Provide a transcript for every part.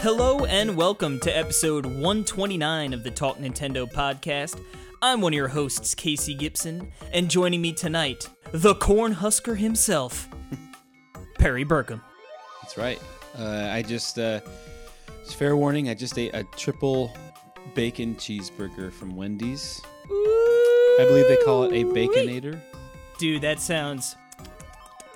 Hello and welcome to episode 129 of the Talk Nintendo podcast. I'm one of your hosts, Casey Gibson, and joining me tonight, the Cornhusker himself, Perry Burkham. That's right. Uh, I just, uh, fair warning, I just ate a triple bacon cheeseburger from Wendy's. I believe they call it a baconator. Dude, that sounds.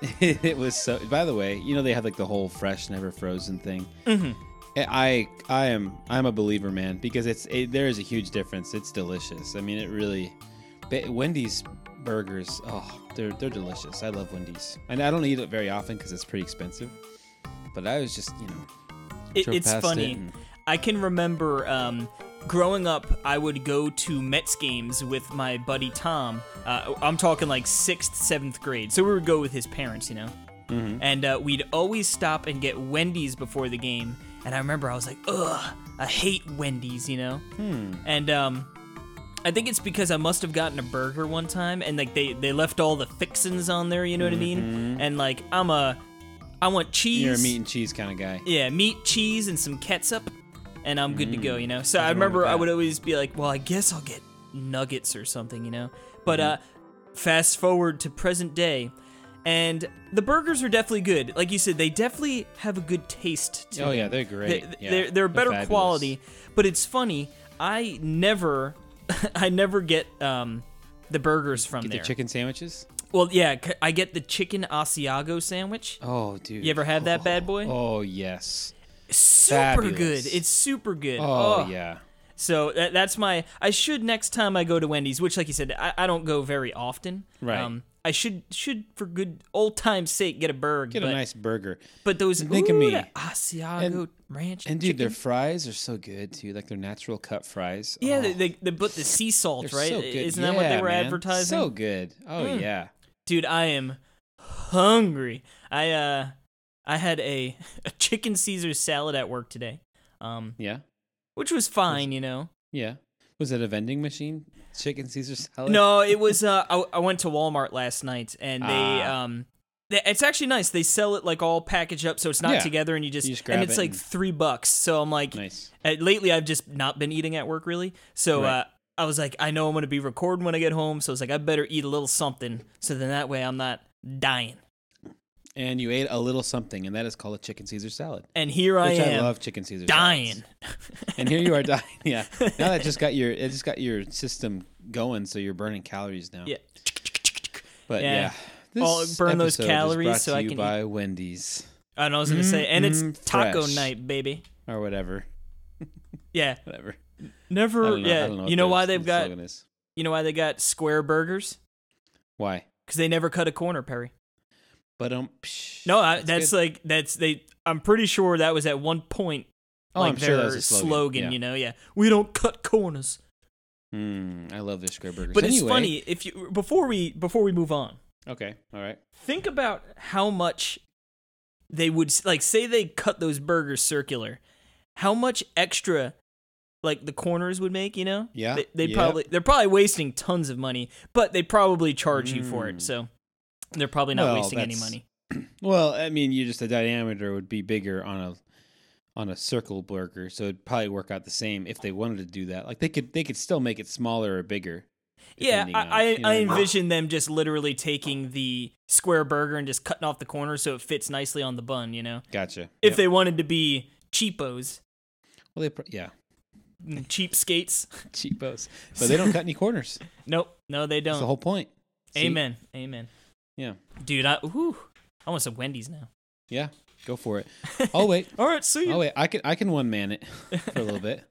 it was so. By the way, you know they have like the whole fresh, never frozen thing. Mm-hmm. I I am I'm a believer, man, because it's it, there is a huge difference. It's delicious. I mean, it really. Wendy's burgers, oh, they're they're delicious. I love Wendy's, and I don't eat it very often because it's pretty expensive. But I was just, you know, It, it's funny. it and- I can remember um, growing up, I would go to Mets games with my buddy Tom. Uh, I'm talking like sixth, seventh grade. So we would go with his parents, you know? Mm-hmm. And uh, we'd always stop and get Wendy's before the game. And I remember I was like, ugh, I hate Wendy's, you know? Hmm. And um, I think it's because I must have gotten a burger one time and like they, they left all the fixins on there, you know what I mean? And like, I'm a. I want cheese. Mm-hmm. You're a meat and cheese kind of guy. Yeah, meat, cheese, and some ketchup, and I'm good to go. You know. So I remember I would always be like, "Well, I guess I'll get nuggets or something," you know. But Mm-hmm. uh, fast forward to present day, and the burgers are definitely good. Like you said, they definitely have a good taste. To Oh them. yeah, they're great. They, yeah, they're they're better fabulous. quality. But it's funny. I never, I never get um the burgers from Get there. the chicken sandwiches. Well, yeah, I get the chicken Asiago sandwich. Oh, dude. You ever had that bad boy? Oh yes. Super fabulous. good. It's super good. Oh, yeah. So that, that's my. I should next time I go to Wendy's, which, like you said, I, I don't go very often. Right. Um, I should should for good old time's sake get a burger. Get but, a nice burger. but those think of ooh, me. that Asiago And- ranch And dude, their fries are so good too. Like their natural cut fries. yeah, oh, they, they they put the sea salt right. so good. Isn't that what they were man. advertising? Mm. So good. Oh yeah. Dude, I am hungry. I uh I had a, a chicken Caesar salad at work today. Um, Yeah. which was fine, you know. Yeah. Was it a vending machine? Chicken Caesar salad? No, it was. Uh, I, I went to Walmart last night, and they Ah. um, they, it's actually nice. They sell it like all packaged up, so it's not Yeah. together, and you just, You just and it's it like and- three bucks. So I'm like, Nice. uh, lately I've just not been eating at work really. So Right. uh, I was like, I know I'm gonna be recording when I get home, so I was like I better eat a little something, so then that way I'm not dying. And you ate a little something, and that is called a chicken Caesar salad. And here I Which am, love chicken Caesar dying. And here you are dying. Yeah. Now that just got your it just got your system going, so you're burning calories now. yeah. But Yeah. yeah. This I'll burn those calories so I you can by Wendy's And I was gonna say, and it's Mm, taco fresh. night, baby. or whatever. Yeah, Whatever. Never. Yeah, know you know why they've got. You know why they got square burgers? Why? Because they never cut a corner, Perry. But um. No, I, that's, good. like that's they. I'm pretty sure that was at one point Oh, like I'm sure their a slogan. Yeah. You know, yeah, we don't cut corners. Mm, I love their square burgers. But it's funny if you before we before we move on, Okay. All right. think about how much they would like say they cut those burgers circular, how much extra like the corners would make. You know, Yeah, they, they probably they're probably wasting tons of money, but they probably charge you for it, Mm. so they're probably not Well, wasting any money. Well, I mean, you just the diameter would be bigger on a on a circle burger, so it'd probably work out the same if they wanted to do that. Like they could they could still make it smaller or bigger. Yeah, I, on- I, you know I envision them just literally taking the square burger and just cutting off the corners so it fits nicely on the bun, you know? Gotcha. If Yep. they wanted to be cheapos, well, they pro- yeah mm, cheap skates. cheapos, but they don't cut any corners. Nope, no, they don't. That's the whole point. See? Amen, amen. Yeah. Dude, I, whew, I want some Wendy's now. Yeah. Go for it. Oh wait. All right, see you. Oh wait. I can I can one man it for a little bit.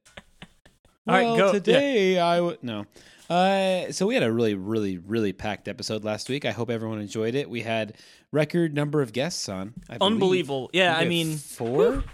All right, well, go. Yeah. today I would no. Uh, so we had a really, really, really packed episode last week. I hope everyone enjoyed it. We had record number of guests on. I believe. Unbelievable. Yeah, We I mean, four.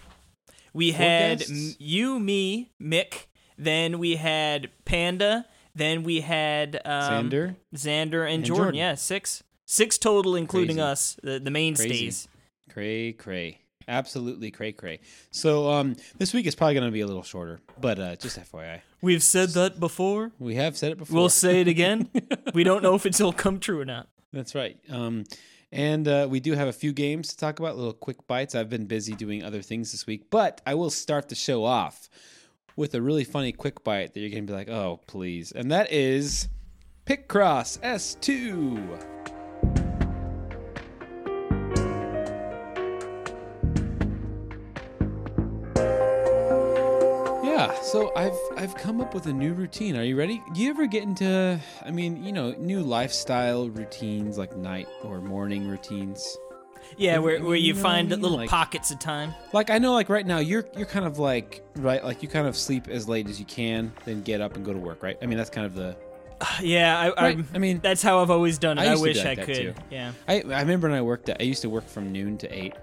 we Four had guests? you, me, Mick. Then we had Panda. Then we had um, Xander. Xander, and, And Jordan. Jordan. Yeah, six, six total, including Crazy. us, the, the mainstays. Cray cray. Absolutely cray cray. So um this week is probably gonna be a little shorter, but uh just FYI. We've said that before. We have said it before. We'll say it again. we don't know if it'll come true or not. That's right. Um And uh, we do have a few games to talk about, little quick bites. I've been busy doing other things this week, but I will start the show off with a really funny quick bite that you're going to be like, oh, please. And that is Picross S2. Yeah, so I've I've come up with a new routine. Are you ready? Do you ever get into I mean, you know, new lifestyle routines like night or morning routines? Yeah, where, where you know find I mean? little Like- pockets of time. Like I know like right now you're you're kind of like right like you kind of sleep as late as you can, then get up and go to work, right? I mean, that's kind of the Yeah, I, Right, I mean, that's how I've always done it. I I, used to be wish like I could. too. Yeah. I I remember when I worked at I used to work from noon to 8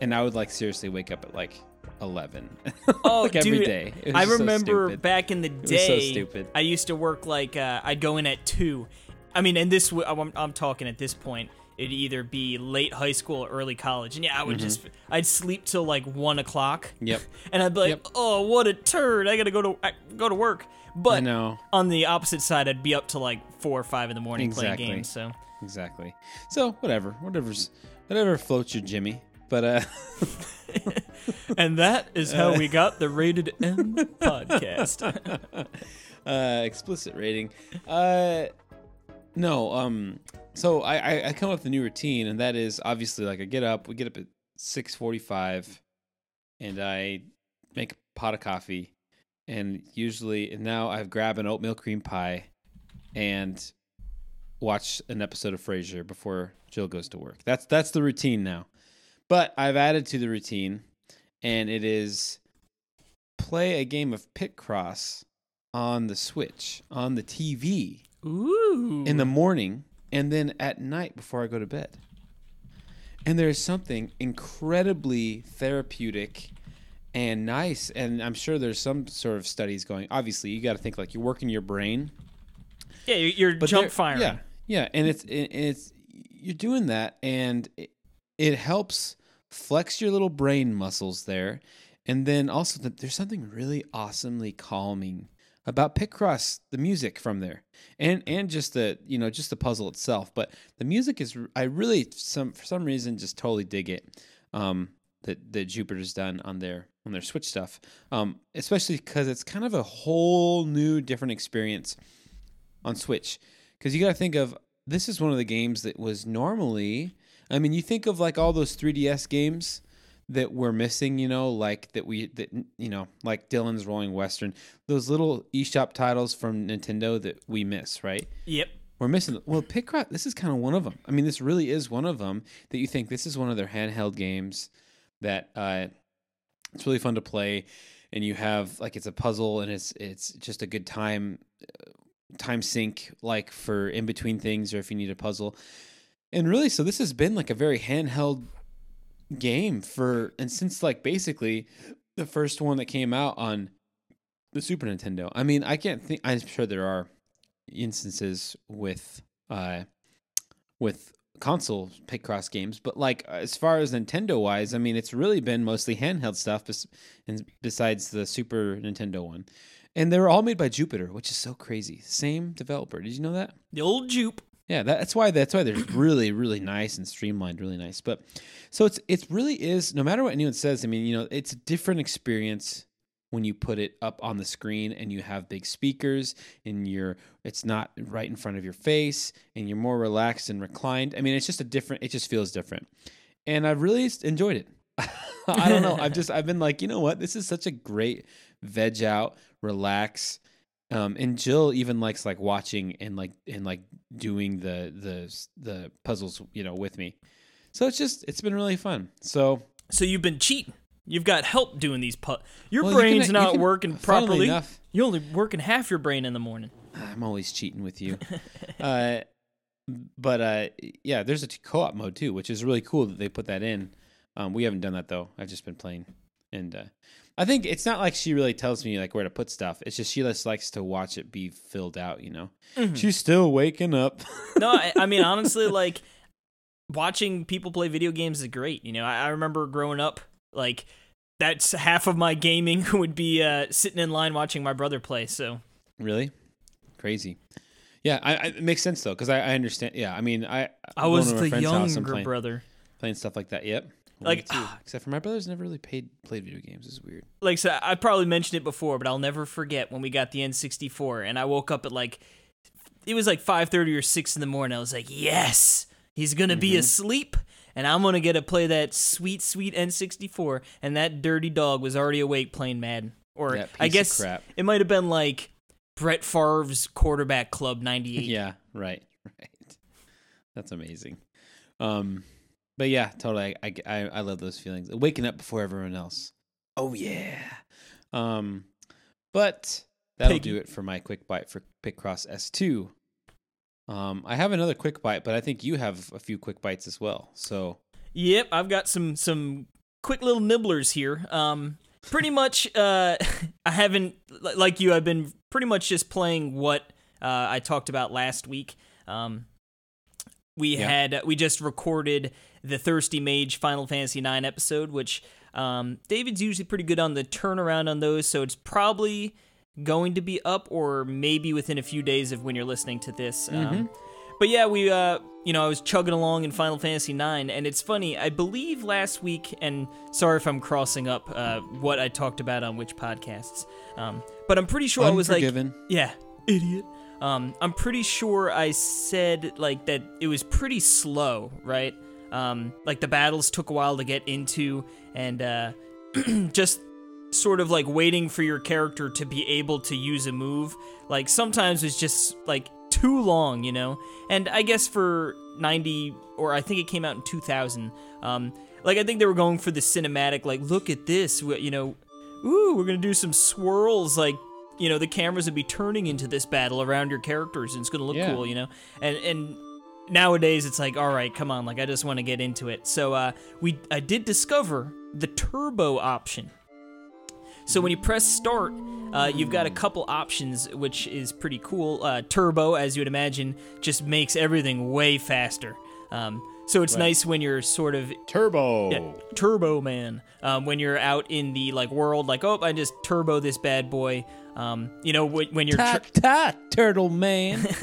and I would like seriously wake up at like 11. Oh, like every dude, day. I just so remember back in the day. so stupid. I used to work like uh, I'd go in at two. I mean, and this w- I'm, I'm talking at this point. It'd either be late high school or early college, and yeah, I would just I'd sleep till like one o'clock. Mm-hmm. Yep. And I'd be like, Yep. "Oh, what a turd! I gotta go to I, go to work." But I know. on the opposite side, I'd be up to like four or five in the morning Exactly. playing games. So Exactly. So, whatever. Whatever's whatever floats your Jimmy. But uh And that is how we got the Rated M podcast. uh, explicit rating. Uh, no, um, so I, I I come up with a new routine, and that is obviously like I get up. We get up at six forty-five, and I make a pot of coffee, and usually and now I grab an oatmeal cream pie, and watch an episode of Frasier before Jill goes to work. That's that's the routine now. But I've added to the routine, and it is play a game of Picross on the Switch on the TV Ooh. in the morning and then at night before I go to bed. And there's something incredibly therapeutic and nice and I'm sure there's some sort of studies going. Obviously, you got to think like you're working your brain yeah, you're, you're but jump firing. Yeah, yeah, and it's it's you're doing that, and it, helps flex your little brain muscles there, and then also the, there's something really awesomely calming about Picross, the music from there, and and just the you know just the puzzle itself, but the music is I really some for some reason just totally dig it. Um, that that Jupiter's done on their on their Switch stuff, um, especially because it's kind of a whole new different experience on Switch because you got to think of this is one of the games that was normally. I mean, you think of like all those 3DS games that we're missing, you know, like that we that you know, like Dillon's Rolling Western, those little eShop titles from Nintendo that we miss, right? Yep. We're missing. Well, Picross, this is kind of one of them. I mean, this really is one of them that you think this is one of their handheld games that uh, it's really fun to play, and you have like it's a puzzle and it's it's just a good time uh, time sink like for in between things or if you need a puzzle. And really, so this has been like a very handheld game for and since like basically the first one that came out on the Super Nintendo. I mean, I can't think. I'm sure there are instances with uh with console Picross games, but like as far as Nintendo wise, I mean, it's really been mostly handheld stuff, bes- and besides the Super Nintendo one. And they were all made by Jupiter, which is so crazy. Same developer. Did you know that? The old Jupe. Yeah, that's why that's why they're really really nice and streamlined, really nice. But so it's it really is. No matter what anyone says, I mean, you know, it's a different experience when you put it up on the screen and you have big speakers and you're it's not right in front of your face and you're more relaxed and reclined. I mean, it's just a different. It just feels different, and I've really enjoyed it. I don't know. I've just I've been like, you know what? This is such a great veg out, relax. Um, and Jill even likes like watching and like and like doing the the the puzzles, you know, with me. So it's just it's been really fun. So So you've been cheating. You've got help doing these pu- Your Well, you can- brain's you not can- working properly. enough- You're only working half your brain in the morning. I'm always cheating with you. uh, but uh, yeah, there's a co-op mode too, which is really cool that they put that in. Um, we haven't done that though. I've just been playing, and uh, I think it's not like she really tells me like where to put stuff. It's just she just likes to watch it be filled out. You know, she's still waking up. no, I, I mean honestly, like watching people play video games is great. You know, I, I remember growing up, like that's half of my gaming would be uh, sitting in line watching my brother play. So Really? Crazy. Yeah, I, I, it makes sense though because I, I understand. Yeah, I mean, I I was the friend's house and younger playing, brother. playing stuff like that. Yep. Like, too. except for my brothers never really played played video games. It's weird. Like so I probably mentioned it before, but I'll never forget when we got the N64 and I woke up at like it was like 5:30 or 6 in the morning. I was like, "Yes, he's going to be Mm-hmm. asleep." And I'm gonna get to play that sweet, sweet N64, and that dirty dog was already awake playing Madden. Or I guess crap. it might have been like Brett Favre's quarterback club '98. Yeah. Right. Right. That's amazing. Um, but yeah, totally. I, I I love those feelings. Waking up before everyone else. Oh yeah. Um, but that'll Piggy. do it for my quick bite for Picross S2. Um, I have another quick bite, but I think you have a few quick bites as well. So Yep, I've got some some quick little nibblers here. Um, pretty much, uh, I haven't like you. I've been pretty much just playing what uh, I talked about last week. Um, we Yeah. had we just recorded the Thirsty Mage Final Fantasy IX episode, which um, David's usually pretty good on the turnaround on those, so it's probably going to be up or maybe within a few days of when you're listening to this. Um, but yeah, we uh, you know, I was chugging along in Final Fantasy IX, and it's funny. I believe last week, and sorry if I'm crossing up uh, what I talked about on which podcasts, um, but I'm pretty sure I was like, yeah, idiot. Um, I'm pretty sure I said like that it was pretty slow, right? Um, like the battles took a while to get into, and uh, just sort of like waiting for your character to be able to use a move. Like sometimes it's just like too long, you know. And I guess for 90 or I think it came out in 2000. Um, like I think they were going for the cinematic. Like look at this, you know. Ooh, we're gonna do some swirls like you know the cameras would be turning into this battle around your characters and it's gonna look Yeah. cool you know and and nowadays it's like all right come on like i just want to get into it so uh we i did discover the turbo option so when you press start uh, you've got a couple options which is pretty cool uh, turbo as you would imagine just makes everything way faster um, so it's Right. nice when you're sort of Turbo. yeah, Turbo Man. Um, when you're out in the like world, like oh, I just turbo this bad boy. Um, you know when, when you're Ta ta turtle man.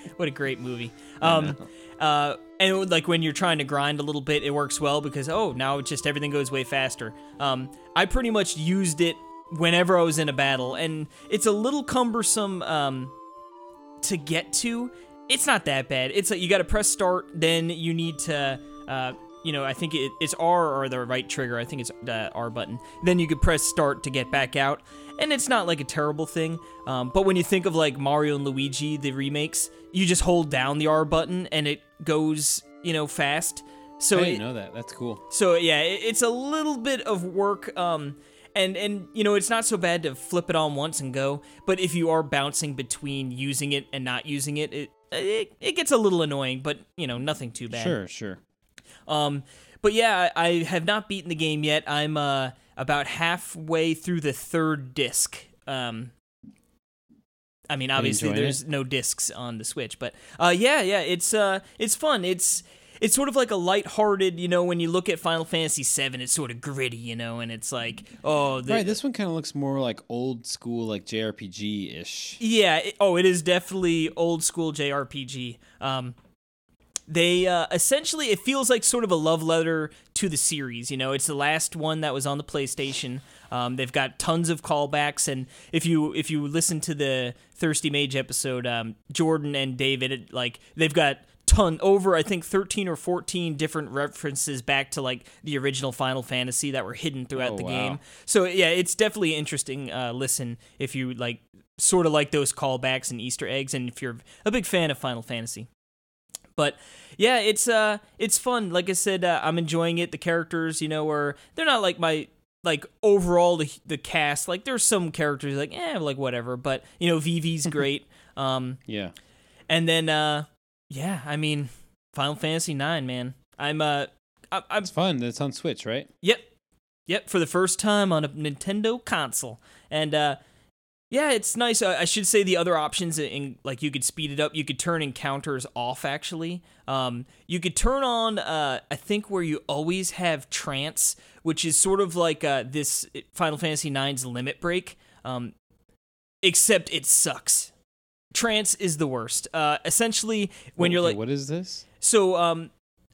what a great movie. Um, uh, and would- like when you're trying to grind a little bit, it works well because oh, now it's just everything goes way faster. Um, I pretty much used it whenever I was in a battle, and it's a little cumbersome um, to get to. It's not that bad. It's like you got to press start, then you need to. Uh, you know, I think it, it's R or the right trigger. I think it's the R button. Then you could press start to get back out, and it's not like a terrible thing. Um, but when you think of like Mario and Luigi, the remakes, you just hold down the R button and it goes, you know, fast. So I didn't know that. That's cool. so yeah, it, it's a little bit of work. Um, and and you know, it's not so bad to flip it on once and go. But if you are bouncing between using it and not using it, it it, it gets a little annoying. But you know, nothing too bad. Sure, sure. Um, but yeah, I, I have not beaten the game yet. I'm uh about halfway through the third disc. Um, I mean, obviously there's no discs on the Switch, but uh, yeah, yeah, it's uh, it's fun. It's it's sort of like a lighthearted, you know, when you look at Final Fantasy VII, it's sort of gritty, you know, and it's like, oh, the, right, this one kind of looks more like old school, like JRPG ish. Yeah. It, oh, it is definitely old school JRPG. Um, they uh, essentially it feels like sort of a love letter to the series. You know, it's the last one that was on the PlayStation. Um, they've got tons of callbacks, and if you if you listen to the Thirsty Mage episode, um, Jordan and David it, like they've got ton over I think 13 or 14 different references back to like the original Final Fantasy that were hidden throughout Oh, the wow. game. So yeah, it's definitely interesting uh, listen if you like sort of like those callbacks and Easter eggs, and if you're a big fan of Final Fantasy. But yeah, it's uh, it's fun. Like I said, uh, I'm enjoying it. The characters, you know, are they're not like my like overall the the cast. Like there's some characters like eh, like whatever. But you know, Vivi's great. um, Yeah. and then uh, yeah, I mean, Final Fantasy Nine, man. I'm uh, I, I'm It's fun. It's on Switch, right? Yep. Yep, for the first time on a Nintendo console. And uh yeah, it's nice. Uh, I should say the other options in like you could speed it up. You could turn encounters off actually. Um you could turn on uh I think where you always have trance, which is sort of like uh this Final Fantasy IX's limit break. Um except it sucks. Trance is the worst. Uh, essentially, when you're like, what is this? so um,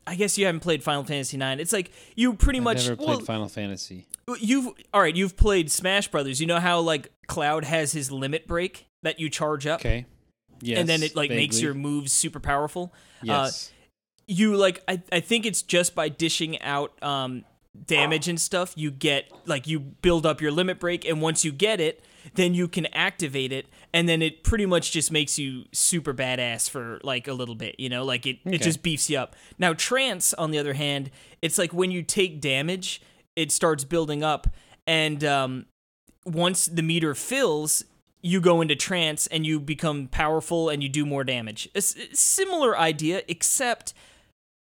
I guess you haven't played Final Fantasy Nine. It's like you pretty I've much never played well, Final Fantasy. you've all right. You've played Smash Brothers. You know how like Cloud has his limit break that you charge up, Okay. Yes. and then it like makes your moves super powerful. Uh, yes. you like I, I think it's just by dishing out um damage and stuff you get like you build up your limit break and once you get it then you can activate it and then it pretty much just makes you super badass for like a little bit you know like it, it just beefs you up now trance on the other hand it's like when you take damage it starts building up and um once the meter fills you go into trance and you become powerful and you do more damage. A s- similar idea, except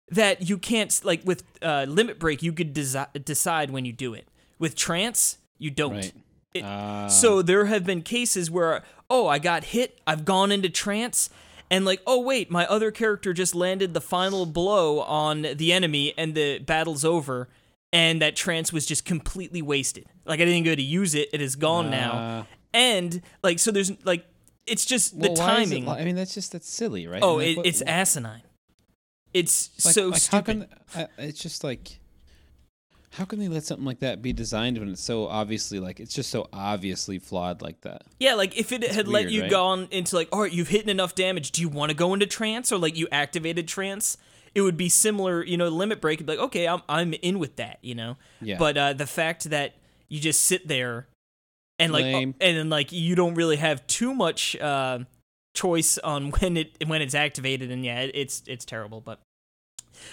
that you can't like with uh, limit break. You could desi- decide when you do it. With trance, you don't. Right. It- Ah. so there have been cases where, oh, I got hit. I've gone into trance. And like, oh wait, my other character just landed the final blow on the enemy, and the battle's over, and that trance was just completely wasted. Like I didn't go to use it; it is gone now. Ah. And like, so there's like, it's just the Well, why is it timing. I mean, that's just that's silly, right? oh, Like, it, what- it's asinine. It's like, so like, stupid. can I, it's just like how can they let something like that be designed when it's so obviously like it's just so obviously flawed like that? Yeah, like if it had let you right? gone into like, all right, you've hit enough damage. Do you want to go into trance or like you activated trance? It would be similar, you know, limit break. It'd be like, okay, I'm I'm in with that, you know. Yeah. But uh, the fact that you just sit there and like, uh, and then like you don't really have too much uh, choice on when it when it's activated, and yeah, it, it's it's terrible. But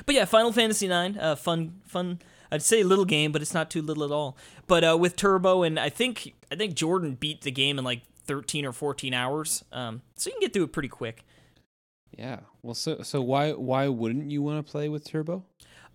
but yeah, Final Fantasy IX, uh, fun fun. I'd say little game, but it's not too little at all. But uh, with Turbo, and I think I think Jordan beat the game in like 13 or 14 hours, um, so you can get through it pretty quick. yeah. Well, so so why why wouldn't you want to play with Turbo?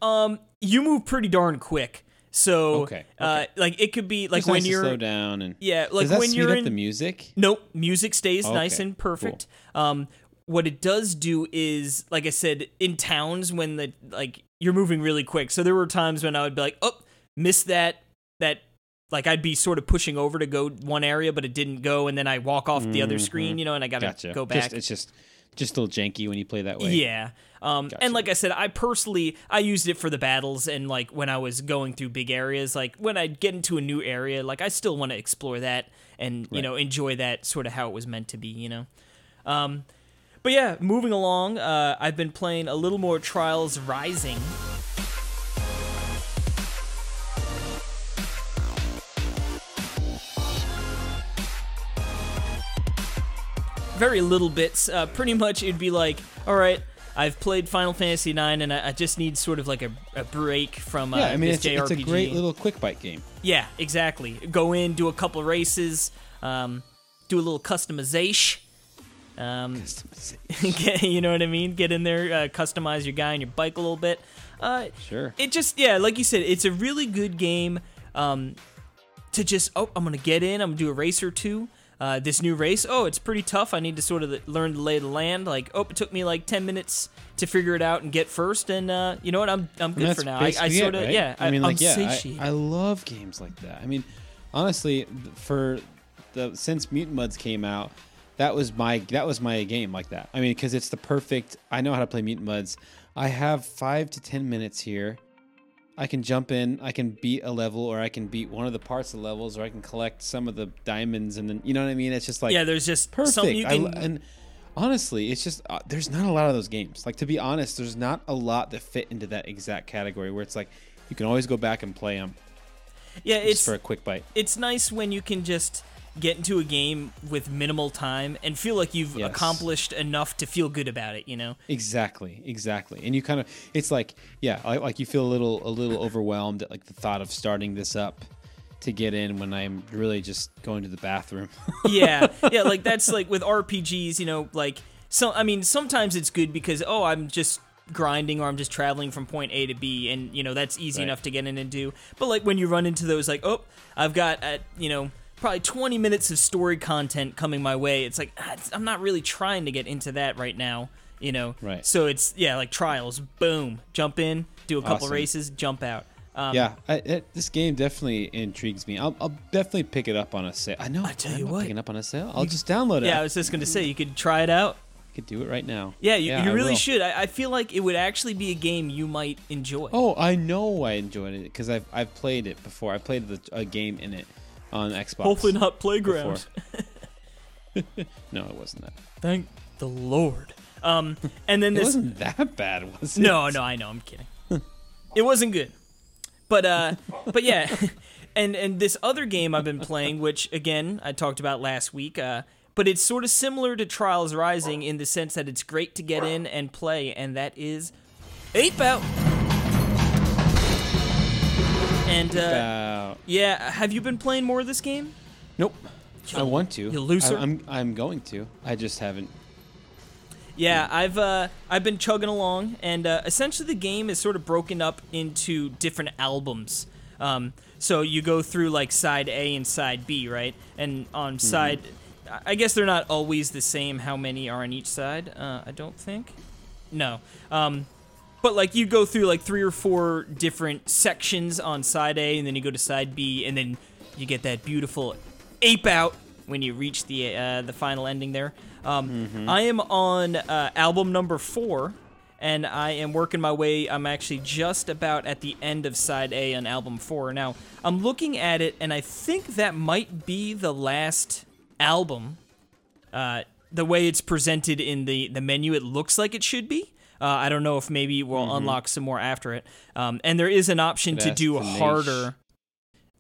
Um, you move pretty darn quick, so Okay, Uh, like it could be like It's when nice you're slow down and yeah, like when you're in the music? Nope, music stays nice and perfect. Um, what it does do is, like I said, in towns when the like you're moving really quick. So there were times when I would be like, "Oh, missed that that." Like I'd be sort of pushing over to go one area, but it didn't go, and then I walk off the other screen, you know, and I gotta Gotcha. go back. Just, it's just just a little janky when you play that way. Yeah. Um, Gotcha. And like I said, I personally I used it for the battles and like when I was going through big areas, like when i'd get into a new area, like I still want to explore that and you know enjoy that sort of how it was meant to be, you know. Um, but yeah, moving along, uh, I've been playing a little more Trials Rising. very little bits. Uh, pretty much, it'd be like, all right, I've played Final Fantasy IX, and I, I just need sort of like a, a break from uh, Yeah, I mean this it's, it's a great little quick bite game. yeah, exactly. Go in, do a couple races, um, do a little customization. Um, get, you know what I mean? Get in there, uh, customize your guy and your bike a little bit. Uh, Sure. it just yeah like you said it's a really good game um to just oh i'm gonna get in i'm gonna do a race or two uh this new race oh it's pretty tough i need to sort of learn to lay the land like oh it took me like 10 minutes to figure it out and get first and uh you know what i'm i'm good for now i, I sort of right? yeah I mean, like, I'm yeah, satiated. I, I love games like that. I mean, honestly, for the since Mutant Mudds came out, that was my that was my game like that. I mean, because it's the perfect. I know how to play Mutant Mudds. I have five to ten minutes here. I can jump in. I can beat a level, or I can beat one of the parts of the levels, or I can collect some of the diamonds, and then you know what I mean. It's just like yeah there's just perfect. you can lo- and honestly, it's just uh, there's not a lot of those games. Like to be honest, there's not a lot that fit into that exact category where it's like you can always go back and play them yeah just it's for a quick bite. it's nice when you can just get into a game with minimal time and feel like you've Yes. accomplished enough to feel good about it you know Exactly, exactly. And you kind of it's like yeah, like, you feel a little a little overwhelmed at like the thought of starting this up to get in when I'm really just going to the bathroom. yeah yeah like that's like with rpgs you know like so i mean sometimes it's good because oh i'm just grinding or i'm just traveling from point a to b and you know that's easy Right. enough to get in and do but like when you run into those like oh i've got uh, you know probably 20 minutes of story content coming my way it's like ah, i'm not really trying to get into that right now you know Right. so it's yeah like trials boom jump in do a couple Awesome. races jump out Um, yeah, I, it, this game definitely intrigues me. I'll, I'll definitely pick it up on a sale. I know. I tell I'm you what. picking up on a sale. I'll just download it. Yeah, I was just gonna say you could try it out. I could do it right now. Yeah, you, you really will. should. I, I feel like it would actually be a game you might enjoy. Oh, I know I enjoyed it because I've I've played it before. I played the, a game in it on Xbox. Hopefully not playground. No, it wasn't that. Thank the Lord. Um, and then It this. wasn't that bad, was it? No, no, I know. I'm kidding. it wasn't good, but uh, but yeah, and and this other game I've been playing, which again I talked about last week, uh, but it's sort of similar to Trials Rising in the sense that it's great to get in and play, and that is Ape Out. And uh, yeah, have you been playing more of this game? nope. I want to. you loser. I, I'm I'm going to. I just haven't. Yeah, I've uh, I've been chugging along, and uh, essentially the game is sort of broken up into different albums. Um, so you go through like side A and side B, right? And on side, I guess they're not always the same. How many are on each side? Uh, I don't think. No. Um, but like you go through like three or four different sections on side A, and then you go to side B, and then you get that beautiful ape out when you reach the uh, the final ending there. Um, I am on uh, album number four, and I am working my way. I'm actually just about at the end of side A on album four. Now I'm looking at it, and I think that might be the last album. Uh, the way it's presented in the the menu, it looks like it should be. Uh, I don't know if maybe we'll unlock some more after it. Um, and there is an option to do harder.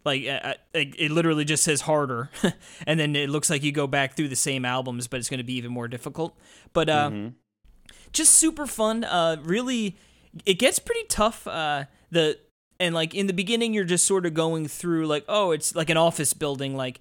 Like uh, uh, it it literally just says harder, and then it looks like you go back through the same albums, but it's going to be even more difficult. But uh, just super fun. Uh, really, it gets pretty tough. Uh, the and like in the beginning, you're just sort of going through like, oh, it's like an office building. Like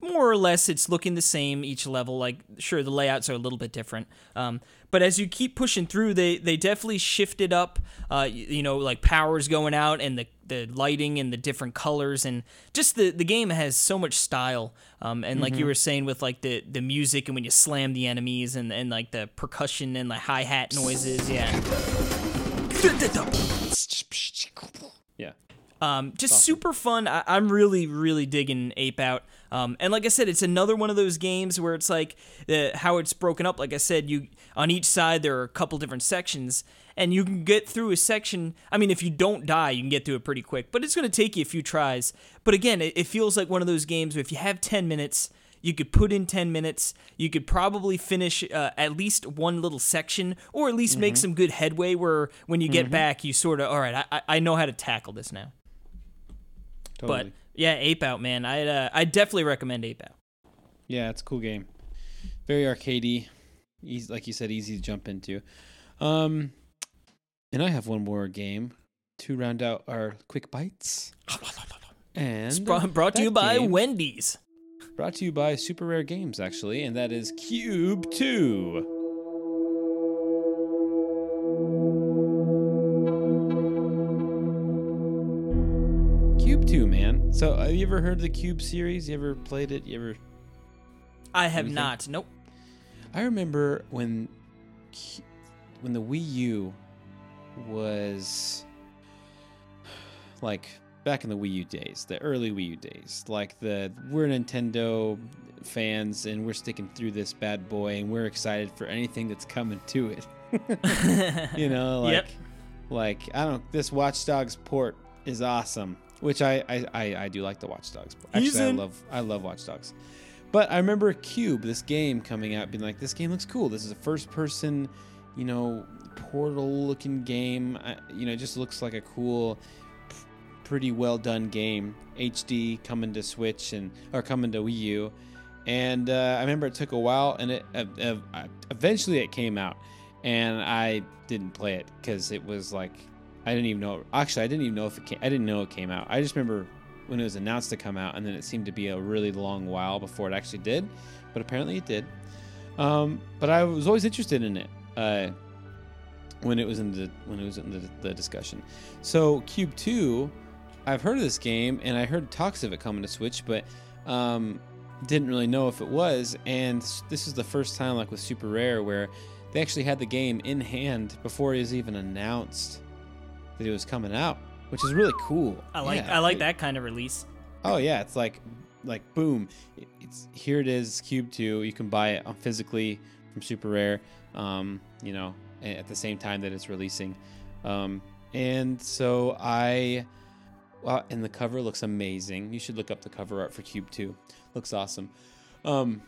more or less, it's looking the same each level. Like sure, the layouts are a little bit different. Um, but as you keep pushing through, they they definitely shifted up. Uh, you, you know, like powers going out and the the lighting and the different colors and just the the game has so much style. Um, and like you were saying with like the the music and when you slam the enemies and and like the percussion and the hi hat noises, yeah. Yeah. Um, just super fun. I- I'm really, really digging Ape Out. Um, and like I said, it's another one of those games where it's like the, how it's broken up. Like I said, you on each side there are a couple different sections, and you can get through a section. I mean, if you don't die, you can get through it pretty quick, but it's going to take you a few tries. But again, it, it feels like one of those games where if you have 10 minutes, you could put in 10 minutes. You could probably finish uh, at least one little section, or at least make some good headway. Where when you get back, you sort of all right. I- I know how to tackle this now. Totally. But yeah, Ape Out, man. I uh, I definitely recommend Ape Out. Yeah, it's a cool game. Very arcadey. Easy, like you said, easy to jump into. Um, and I have one more game to round out our quick bites. And It's brought, brought to you by Wendy's. Brought to you by Super Rare Games, actually, and that is Cube Two. So, have you ever heard of the Cube series? You ever played it? You ever I have Anything? not. Nope. I remember when when the Wii U was like back in the Wii U days, the early Wii U days. Like the we're Nintendo fans and we're sticking through this bad boy and we're excited for anything that's coming to it. you know, like Yep. like I don't this Watch Dogs port is awesome, which I I, I, I do like the Watch Dogs. He's Actually, I in. love I love Watch Dogs. But I remember Cube, this game coming out, being like, this game looks cool. This is a first person, you know, portal looking game. I, you know, it just looks like a cool, p- pretty well done game. HD coming to Switch and or coming to Wii U. And uh, I remember it took a while, and it uh, uh, eventually it came out, and I didn't play it because it was like I didn't even know. Actually, I didn't even know if it came. I didn't know it came out. I just remember when it was announced to come out, and then it seemed to be a really long while before it actually did. But apparently, it did. Um, but I was always interested in it uh, when it was in the when it was in the, the discussion. So Cube Two, I've heard of this game, and I heard talks of it coming to Switch, but um, didn't really know if it was. And this is the first time, like with Super Rare, where they actually had the game in hand before it was even announced that it was coming out. which is really cool. I like Yeah. I like that kind of release. Oh yeah, it's like like boom, it's here. It is Cube Two. You can buy it uh, physically from Super Rare. Um, you know, at the same time that it's releasing. Um, and so I, well, and the cover looks amazing. You should look up the cover art for Cube Two. Looks awesome. Um,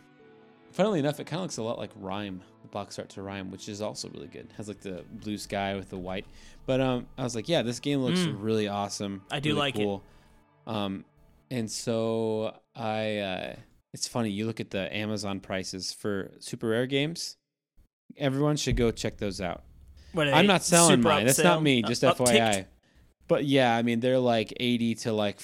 funnily enough, it kind of looks a lot like Rhyme, the box art to Rhyme, which is also really good. has like the blue sky with the white. But um, I was like, yeah, this game looks Mm. really awesome. I do really like it. cool. Um, and so I, uh, it's funny. You look at the Amazon prices for super rare games. Everyone should go check those out. What I'm not selling mine. That's not me. Just Uh, FYI. upticked? But yeah, I mean they're like eighty to like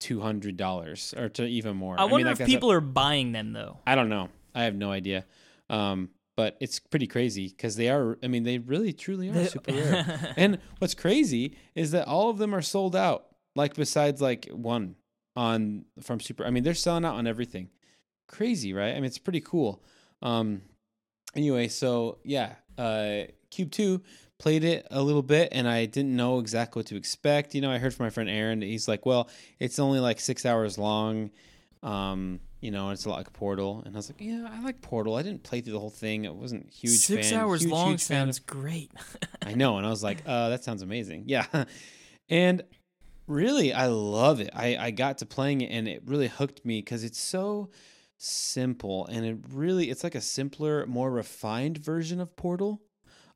two hundred dollars or to even more. I wonder mean, like, if that's a- people are buying them though. I don't know. I have no idea. Um, but it's pretty crazy because they are. I mean, they really truly are super rare. and what's crazy is that all of them are sold out. Like besides like one on from Super. I mean, they're selling out on everything. Crazy, right? I mean, it's pretty cool. Um, anyway, so yeah, uh, Cube Two played it a little bit, and I didn't know exactly what to expect. You know, I heard from my friend Aaron. He's like, "Well, it's only like six hours long." Um, you know, it's a lot like Portal, and I was like, "Yeah, I like Portal. I didn't play through the whole thing. I wasn't huge Six fan. hours huge, long huge of sounds great. I know. And I was like, uh, that sounds amazing. Yeah. And really, I love it. I, I got to playing it and it really hooked me because it's so simple and it really, it's like a simpler, more refined version of Portal.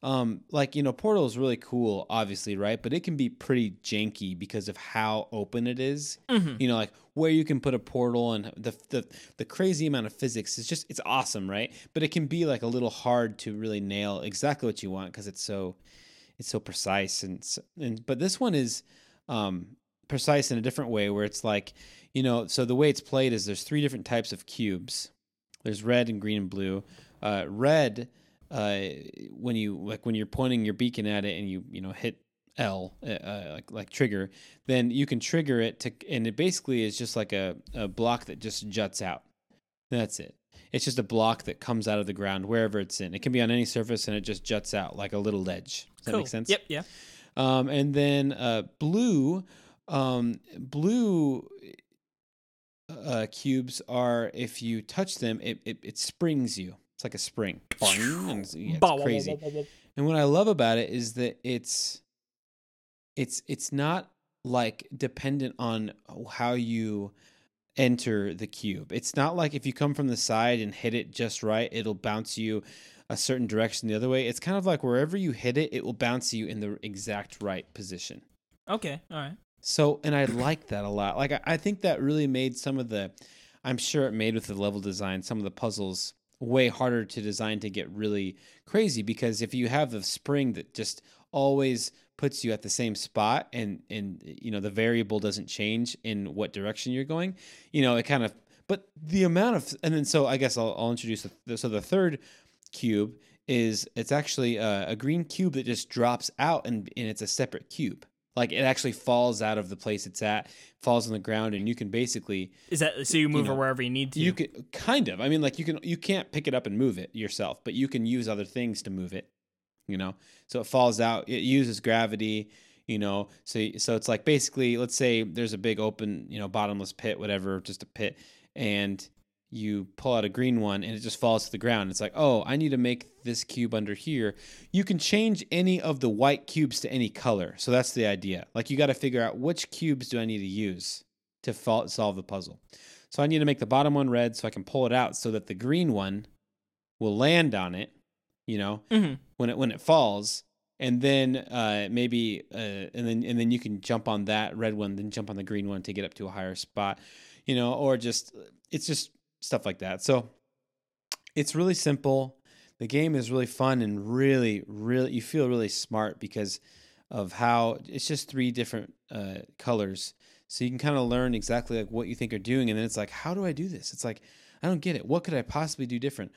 Um, like, you know, Portal is really cool, obviously, right? But it can be pretty janky because of how open it is. Mhm. You know, like where you can put a portal and the, the the crazy amount of physics is just it's awesome, right? But it can be like a little hard to really nail exactly what you want because it's so it's so precise and, and but this one is um precise in a different way where it's like you know so the way it's played is there's three different types of cubes there's red and green and blue uh red uh when you like when you're pointing your beacon at it and you you know hit L uh, uh, like like trigger then you can trigger it to and it basically is just like a, a block that just juts out that's it it's just a block that comes out of the ground wherever it's in it can be on any surface and it just juts out like a little ledge does that cool. make sense Yep. Yeah. um, and then uh, blue, um, blue uh, cubes are if you touch them, it, it, it springs you. It's like a spring. And it's, yeah, it's crazy. And what I love about it is that it's it's it's not like dependent on how you enter the cube. It's not like if you come from the side and hit it just right, it'll bounce you a certain direction the other way. It's kind of like wherever you hit it, it will bounce you in the exact right position. Okay. All right. So, and I like that a lot. Like, I, I think that really made some of the, I'm sure it made with the level design, some of the puzzles way harder to design to get really crazy because if you have the spring that just always puts you at the same spot and and you know the variable doesn't change in what direction you're going you know it kind of but the amount of and then so i guess i'll, I'll introduce the, so the third cube is it's actually a, a green cube that just drops out and, and it's a separate cube like it actually falls out of the place it's at falls on the ground and you can basically Is that so? You move know, it wherever you need to. you can kind of i mean like you can you can't pick it up and move it yourself but you can use other things to move it you know so it falls out it uses gravity you know so so it's like basically let's say there's a big open you know bottomless pit whatever just a pit and you pull out a green one and it just falls to the ground. It's like oh i need to make this cube under here. You can change any of the white cubes to any color. So that's the idea. Like you got to figure out which cubes do i need to use to solve the puzzle. So i need to make the bottom one red so i can pull it out so that the green one will land on it you know Mhm. when it when it falls. And then uh, maybe uh, and then and then you can jump on that red one then jump on the green one to get up to a higher spot you know or just it's just stuff like that. So it's really simple. The game is really fun and really really you feel really smart because of how it's just three different uh, colors. So you can kind of learn exactly like what you think you're doing and then it's like how do i do this? It's like i don't get it. What could i possibly do different?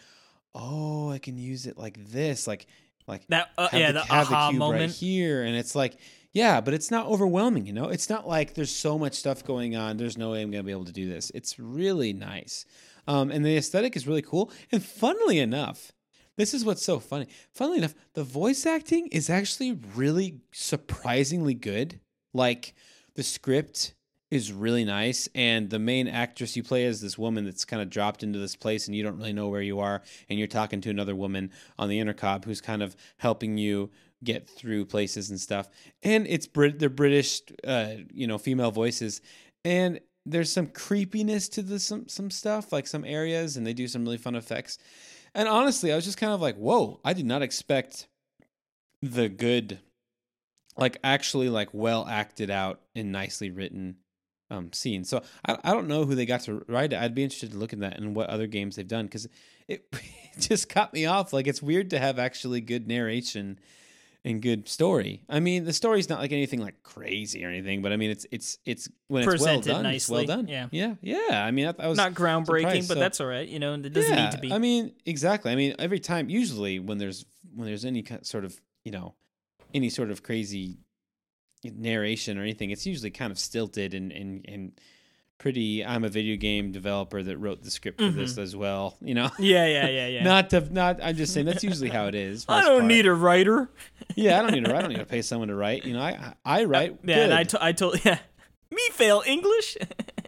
Oh i can use it like this like like That uh, yeah, the, the have the aha cube right moment. here. And it's like yeah but it's not overwhelming you know? It's not like there's so much stuff going on there's no way i'm gonna be able to do this. It's really nice um, and the aesthetic is really cool. And funnily enough this is what's so funny. Funnily enough the voice acting is actually really surprisingly good. Like the script is really nice and the main actress you play is this woman that's kind of dropped into this place and you don't really know where you are and you're talking to another woman on the intercom who's kind of helping you get through places and stuff. And it's Brit they're British uh you know female voices. And there's some creepiness to the some some stuff like some areas and they do some really fun effects and honestly I was just kind of like whoa I did not expect the good like actually like well acted out and nicely written um, scene. So I, I don't know who they got to write it. I'd be interested to look at that and what other games they've done because it, it just caught me off. Like it's weird to have actually good narration and good story. I mean, the story's not like anything like crazy or anything, but I mean, it's it's it's when it's well Presented done, it's well done. yeah. yeah, yeah. I mean, I, I was Not groundbreaking, but so- that's all right. You know, it doesn't need to be. I mean, exactly. I mean, every time, usually when there's when there's any ki- sort of you know any sort of crazy narration or anything, it's usually kind of stilted and and and pretty. I'm a video game developer that wrote the script for this as well. You know, yeah, yeah, yeah, yeah. not to not. I'm just saying that's usually how it is. I don't need a writer. Yeah, I don't need to. write. I don't need to pay someone to write. You know, I I write. Yeah, and I, good. to- I told yeah, me fail English.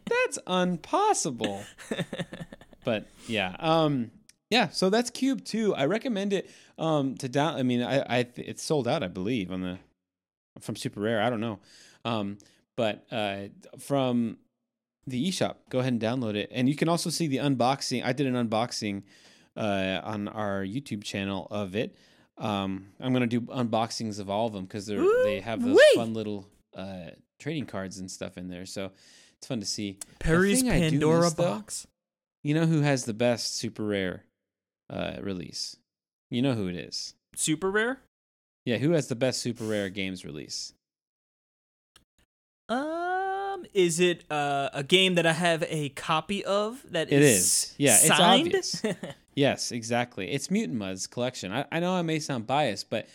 that's impossible. but yeah, um, yeah. So that's Cube Two. I recommend it. Um, to down. I mean, I, I it's sold out. I believe on the from Super Rare. I don't know. Um, but uh, from the eShop, go ahead and download it, and you can also see the unboxing. I did an unboxing uh, on our YouTube channel of it. Um, I'm gonna do unboxings of all of them because they have those fun little uh, trading cards and stuff in there. So it's fun to see. Perry's thing I do Pandora miss, though, box. You know who has the best super rare uh, release? You know who it is. Super rare. Yeah, who has the best super rare games release? Um, is it uh, a game that I have a copy of that It is is. Yeah, it's signed? obvious. Yes, exactly. It's Mutant Mudds collection. I, I know I may sound biased, but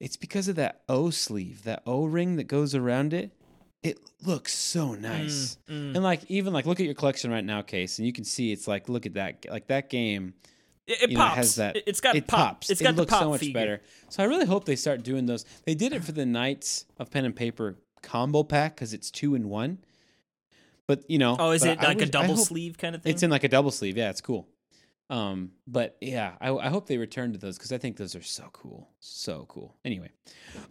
it's because of that O sleeve, that O ring that goes around it. It looks so nice. mm. And like even like look at your collection right now, Case, and you can see it's like look at that like that game it, it know, pops. it has that. It- it's got it pop. pops. It's it got the looks so much figure. better. So I really hope they start doing those. They did it for the Knights of Pen and Paper combo pack because it's two in one. But you know, Oh, is it I like a wish- I double hope- sleeve kind of thing? It's in like a double sleeve. Yeah, it's cool. Um, but yeah, I, I hope they return to those because I think those are so cool, so cool. Anyway,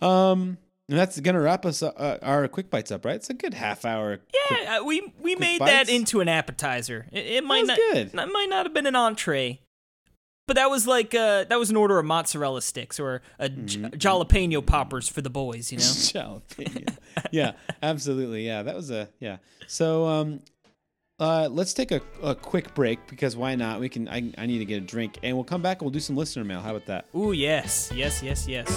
um, and that's gonna wrap us uh, uh, our quick bites up, right? It's a good half hour. quick- yeah, uh, we we made bites? that into an appetizer. It, it might not. good. It might not have been an entree. But that was like uh, that was an order of mozzarella sticks or a j- Mm-hmm. jalapeno poppers for the boys, you know. jalapeno. yeah, absolutely. Yeah, that was a yeah. So um, uh, let's take a, a quick break because why not? We can. I, I need to get a drink, and we'll come back and we'll do some listener mail. How about that? Ooh, yes, yes, yes, yes.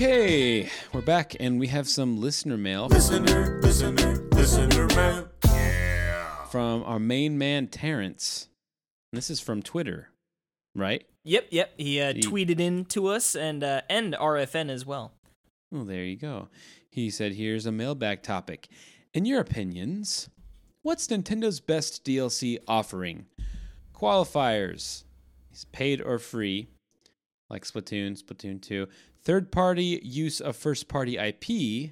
Okay, we're back, and we have some listener mail Listener, listener, listener man. Yeah. from our main man Terrence. And this is from Twitter, right? Yep, yep. He uh, He- tweeted in to us and uh, and RFN as well. Oh, there you go. He said, "Here's a mailbag topic. In your opinions, what's Nintendo's best DLC offering? Qualifiers: is paid or free, like Splatoon, Splatoon 2. Third-party use of first-party IP,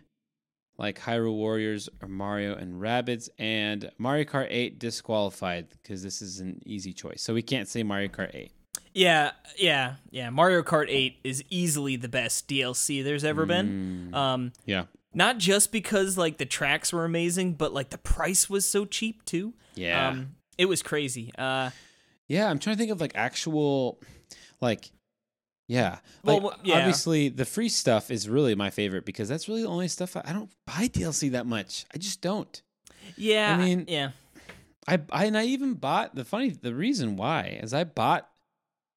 like Hyrule Warriors or Mario and Rabbids, and Mario Kart 8 disqualified because this is an easy choice. So we can't say Mario Kart 8. Yeah, yeah, yeah. Mario Kart 8 is easily the best DLC there's ever Mm. been. Um, Yeah, not just because like the tracks were amazing, but like the price was so cheap too. yeah. Um, it was crazy. Uh, Yeah, I'm trying to think of like actual, like, yeah. Well, Like, wh- yeah. obviously the free stuff is really my favorite because that's really the only stuff I, I don't buy DLC that much. I just don't. yeah, I mean- yeah. I, I and I even bought the funny the reason why is I bought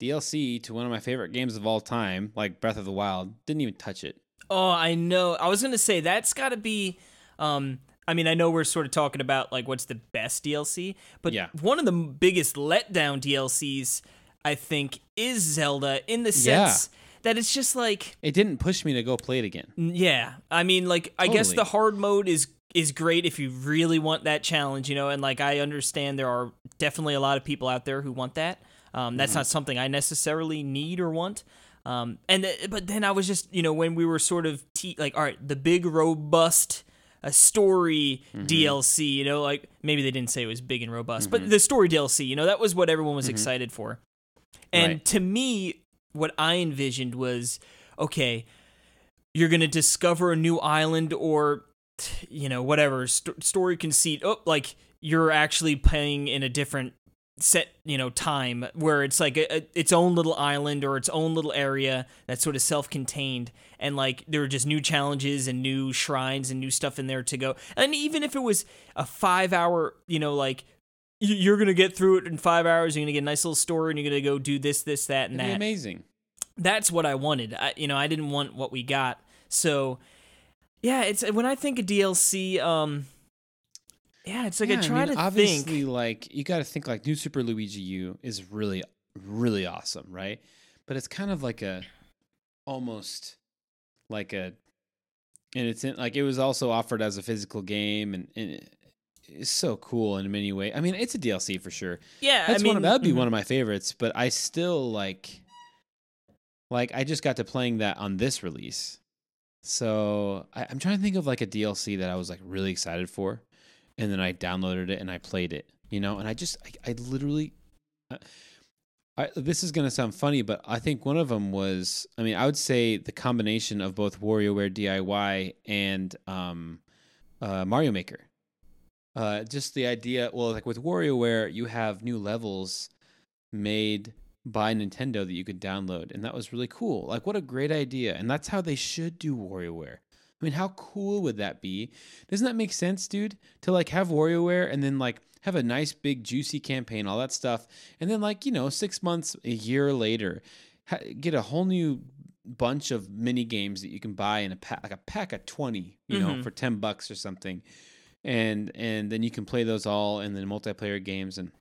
DLC to one of my favorite games of all time, like Breath of the Wild. Didn't even touch it. Oh, I know. I was gonna say that's got to be. Um, I mean, I know we're sort of talking about like what's the best DLC, but Yeah. one of the biggest letdown DLCs, I think, is Zelda in the Yeah. sense that it's just like, It didn't push me to go play it again. yeah. I mean, like, I guess the hard mode is is great if you really want that challenge, you know, and like I understand there are definitely a lot of people out there who want that. Um, that's mm-hmm. not something I necessarily need or want. Um, and th- but then I was just, you know, when we were sort of te- like, all right, the big robust a story mm-hmm. DLC, you know, like maybe they didn't say it was big and robust, but mm-hmm. the story DLC, you know, that was what everyone was excited for. And Right. to me, what I envisioned was okay, you're going to discover a new island or, you know, whatever st- story conceit. Oh, like you're actually playing in a different set you know time where it's like a, a- its own little island or its own little area that's sort of self-contained and like there are just new challenges and new shrines and new stuff in there to go and even if it was a five hour you know like you're gonna get through it in five hours you're gonna get a nice little story and you're gonna go do this this that and It'd that amazing. that's what I wanted. I, you know, I didn't want what we got. So, yeah, it's when I think of DLC, um, yeah, it's like Yeah, I try mean, to obviously, think. like you got to think like New Super Luigi U is really, really awesome, right? But it's kind of like a, almost, like a, and it's in, like it was also offered as a physical game, and, and it- it's so cool in many ways. I mean, it's a DLC for sure. Yeah, That's I mean, one of, that'd be mhm. one of my favorites, but I still like like I just got to playing that on this release. So I, I'm trying to think of like a DLC that I was like really excited for, and then I downloaded it and I played it, you know, and I just I, I literally. I, I, this is gonna sound funny, but I think one of them was. I mean, I would say the combination of both WarioWare DIY and um, uh, Mario Maker. Uh, just the idea, well, like with WarioWare, you have new levels made by Nintendo that you could download, and that was really cool. Like, what a great idea! And that's how they should do WarioWare. I mean, how cool would that be? Doesn't that make sense, dude? To like have WarioWare and then like have a nice big juicy campaign, all that stuff, and then like you know six months, a year later, ha- get a whole new bunch of mini games that you can buy in a pack, like a pack of twenty, you know, Mhm. for ten bucks or something, and and then you can play those all in the multiplayer games and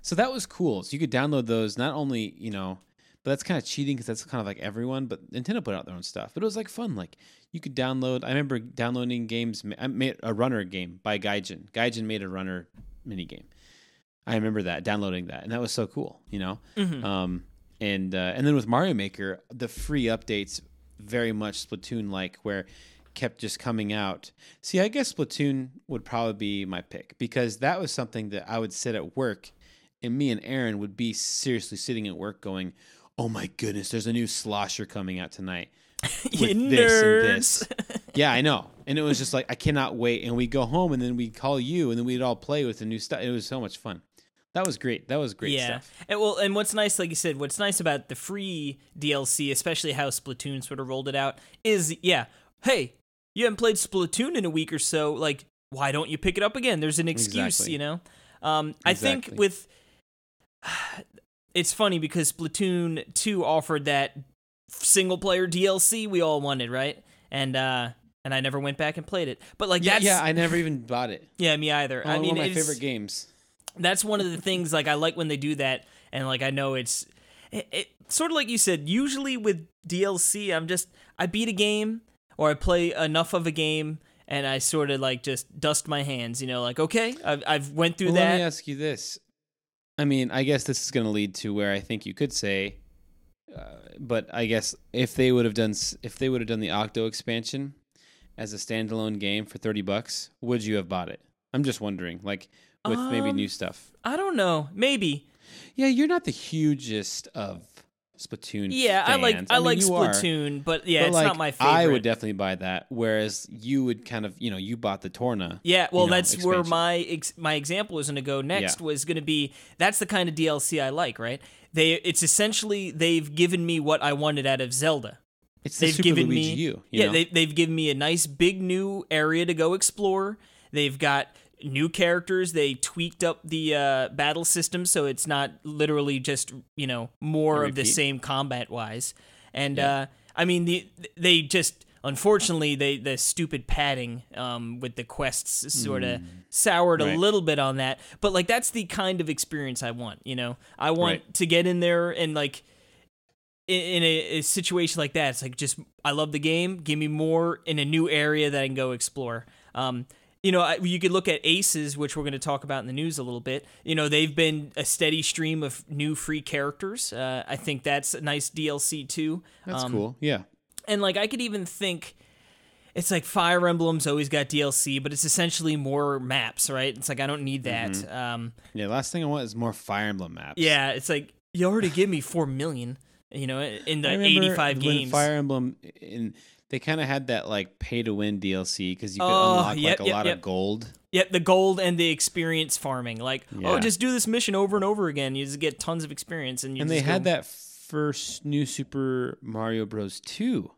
so that was cool. So you could download those not only, you know, but that's kind of cheating because that's kind of like everyone. But Nintendo put out their own stuff. But it was like fun. Like you could download. I remember downloading games. I made a runner game by Gaijin. Gaijin made a runner mini game. I remember that downloading that, and that was so cool. You know, Mhm. um, and uh, and then with Mario Maker, the free updates very much Splatoon like, where kept just coming out. See, I guess Splatoon would probably be my pick because that was something that I would sit at work, and me and Aaron would be seriously sitting at work going, "Oh my goodness, there's a new slosher coming out tonight." With this and this. yeah, I know. And it was just like I cannot wait. And we'd go home and then we'd call you and then we'd all play with the new stuff. It was so much fun. That was great. That was great yeah. stuff. And well, and what's nice, like you said, what's nice about the free DLC, especially how Splatoon sort of rolled it out, is yeah, hey, you haven't played Splatoon in a week or so, like why don't you pick it up again? There's an excuse, Exactly. you know. Um, I think with it's funny because Splatoon 2 offered that single player DLC we all wanted, right? And uh and I never went back and played it. But like Yeah, that's yeah, I never even bought it. yeah, me either. Oh, I mean, one of my favorite games. that's one of the things like I like when they do that, and like I know it's it, it sort of like you said. Usually with DLC, I'm just I beat a game or I play enough of a game, and I sort of like just dust my hands. You know, like okay, I've I've went through Well, let me ask you this. I mean, I guess this is going to lead to where I think you could say, uh, but I guess if they would have done if they would have done the Octo expansion as a standalone game for thirty bucks, would you have bought it? I'm just wondering, like with maybe Um, new stuff. I don't know, maybe. Yeah, you're not the hugest of Splatoon. Yeah, I like fans. I, mean, like you are, Splatoon, but yeah, but, it's like, not my favorite. I would definitely buy that. Whereas you would kind of, you know, you bought the Torna. Yeah, well, you know, that's where my ex- my example was going to go next. Yeah. Was going to be that's the kind of DLC I like, right? They it's essentially they've given me what I wanted out of Zelda. It's They've Super given Luigi me U. You yeah, know? they they've given me a nice big new area to go explore. They've got new characters. They tweaked up the uh, battle system so it's not literally just you know more of the same combat wise. And Yeah. uh, I mean the they just unfortunately they the stupid padding um, with the quests sort of soured a Mm. Little bit on that. But like that's the kind of experience I want. You know, I want Right. to get in there and like in, in a, a situation like that, it's like just I love the game. Give me more in a new area that I can go explore. Um, you know, you could look at Aces, which we're going to talk about in the news a little bit. You know, they've been a steady stream of new free characters. Uh, I think that's a nice DLC too. That's Um, cool. Yeah. And like, I could even think it's like Fire Emblem's always got DLC, but it's essentially more maps, right? It's like I don't need that. Mm-hmm. Um, Yeah. Last thing I want is more Fire Emblem maps. yeah, it's like you already give me four million. You know, in the eighty-five games. Fire Emblem, in, they kind of had that like pay to win DLC because you could Oh, unlock yep, like a yep, lot yep. of gold. Yep, the gold and the experience farming. Like, oh, just do this mission over and over again. You just get tons of experience, and you and they had go- that first new Super Mario Bros. 2.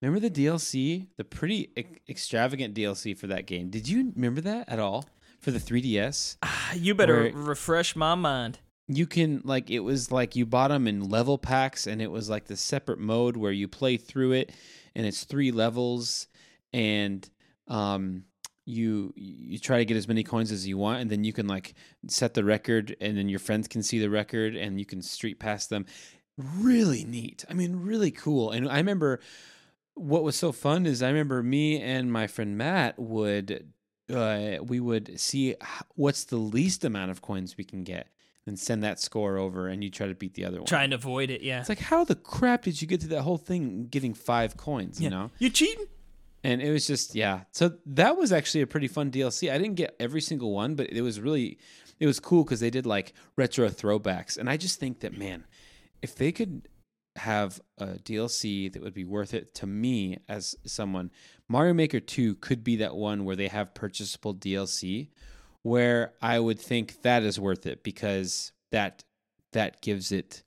Remember the DLC? The pretty ex- extravagant DLC for that game. Did you remember that at all? For the 3DS? Ah, you better where- refresh my mind. You can, like, it was like you bought them in level packs, and it was like the separate mode where you play through it, and it's three levels, and, um, you you try to get as many coins as you want and then you can like set the record and then your friends can see the record and you can StreetPass them. Really neat. I mean really cool. And i remember what was so fun is i remember me and my friend matt would uh, we would see what's the least amount of coins we can get and send that score over and you try to beat the other one. Trying to avoid it, yeah. it's like how the crap did you get to that whole thing getting five coins you know? You cheating? and it was just yeah. So that was actually a pretty fun dlc i didn't get every single one but it was really it was cool because they did like retro throwbacks. And i just think that man if they could have a dlc that would be worth it to me as someone mario maker 2 could be that one where they have purchasable dlc where i would think that is worth it because that that gives it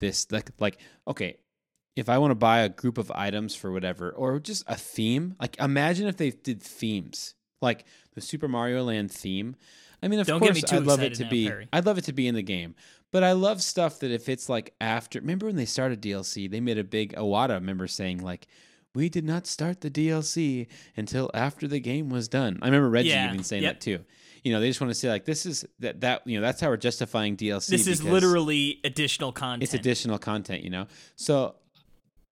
this like like okay if I want to buy a group of items for whatever, or just a theme, like imagine if they did themes, like the Super Mario Land theme. I mean, of Don't get course, me too I'd love it to now, be. Perry. I'd love it to be in the game, but I love stuff that if it's like after. Remember when they started DLC, they made a big Iwata member saying like, "We did not start the DLC until after the game was done." I remember Reggie Yeah, even saying yep. that too. You know, they just want to say like, "This is that that you know that's how we're justifying DLC." This is literally additional content. it's additional content, you know. So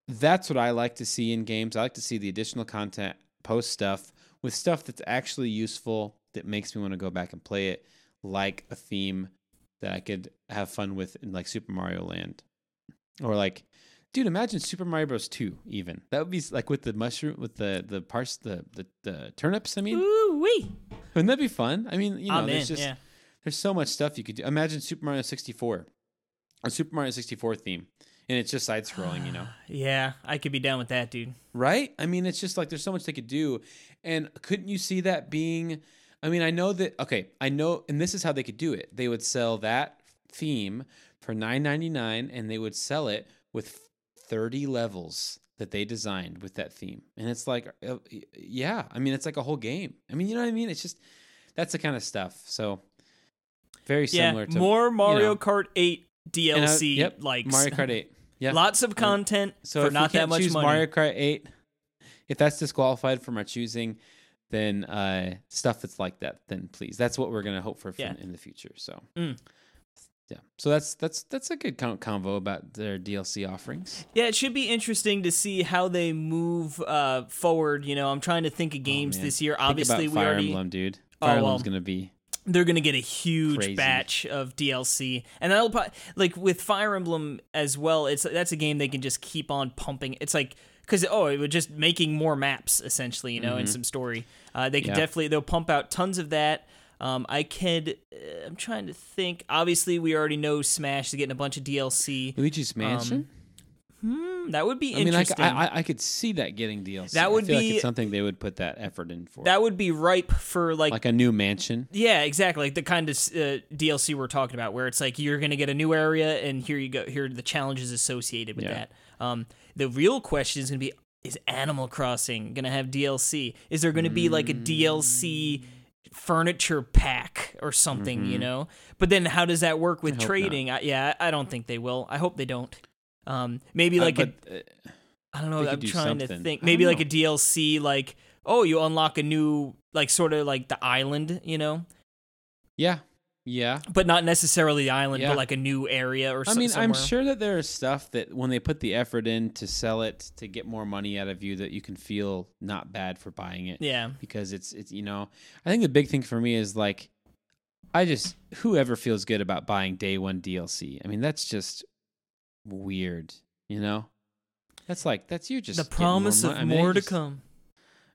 that's what I like to see in games. I like to see the additional content, post stuff with stuff that's actually useful that makes me want to go back and play it, like a theme that I could have fun with in like Super Mario Land, or like. Dude, imagine Super Mario Bros. Two. Even that would be like with the mushroom, with the the parts, the the, the turnips. I mean, Ooh wee! Wouldn't that be fun? I mean, you know, I'm in. there's just yeah. there's so much stuff you could do. Imagine Super Mario 64, a Super Mario 64 theme, and it's just side scrolling, you know? Yeah, I could be down with that, dude. Right? I mean, it's just like there's so much they could do. And couldn't you see that being? I mean, I know that, okay, I know, and this is how they could do it. They would sell that theme for $9.99 and they would sell it with 30 levels that they designed with that theme. And it's like, uh, yeah, I mean, it's like a whole game. I mean, you know what I mean? It's just, that's the kind of stuff. So, very similar yeah, to more Mario know. Kart 8 And I- DLC yep, likes. Mario Kart 8. Yeah. Lots of content So for if not that much choose money. Mario Kart 8, if that's disqualified from our choosing, then uh, stuff that's like that, then please. That's what we're gonna hope for Yeah. from, in the future. So Mm. Yeah, so that's that's that's a good con- convo about their DLC offerings. Yeah, it should be interesting to see how they move uh, forward. You know, I'm trying to think of games Oh, this year. Obviously, we Fire already Emblem, dude. Oh, Fire well. Emblem's gonna be they're gonna get a huge Crazy. batch of DLC, and that'll probably like with Fire Emblem as well. It's that's a game they can just keep on pumping. It's like because oh, it would just making more maps essentially, you know, and some story. Uh, they can Mm-hmm. Yeah. definitely they'll pump out tons of that. Um, I could. Uh, I'm trying to think. Obviously, we already know Smash is getting a bunch of DLC. Luigi's Mansion. Hmm, that would be I mean, I, interesting. I, I- could see that getting DLC. That I would like be- it's something they would put that effort in for, that would be ripe for like like a new mansion. Yeah, exactly. Like the kind of uh, DLC we're talking about, where it's like you're gonna get a new area, and here you go. Here are the challenges associated with Yeah. that. Um, the real question is gonna be: Is Animal Crossing gonna have DLC? Is there gonna be like a DLC furniture pack or something? You know. But then, how does that work with Mm-hmm. hope not. trading? I, yeah, I don't think they will. I hope they don't. Um, maybe Uh, like a but, uh, I don't know. I'm do trying to think. Maybe don't like a DLC, like oh, you unlock a new, like sort of like the island, you know? yeah, Yeah. but not necessarily the island, Yeah. but like a new area or something. I mean, I'm sure that there is stuff that when they put the effort in to sell it to get more money out of you, that you can feel not bad for buying it. Yeah. Because it's it's you know, I think the big thing for me is like, I just whoever feels good about buying day one DLC. I mean, that's just weird. You know, that's like that's you just The more promise mon- of I mean, more to just- come.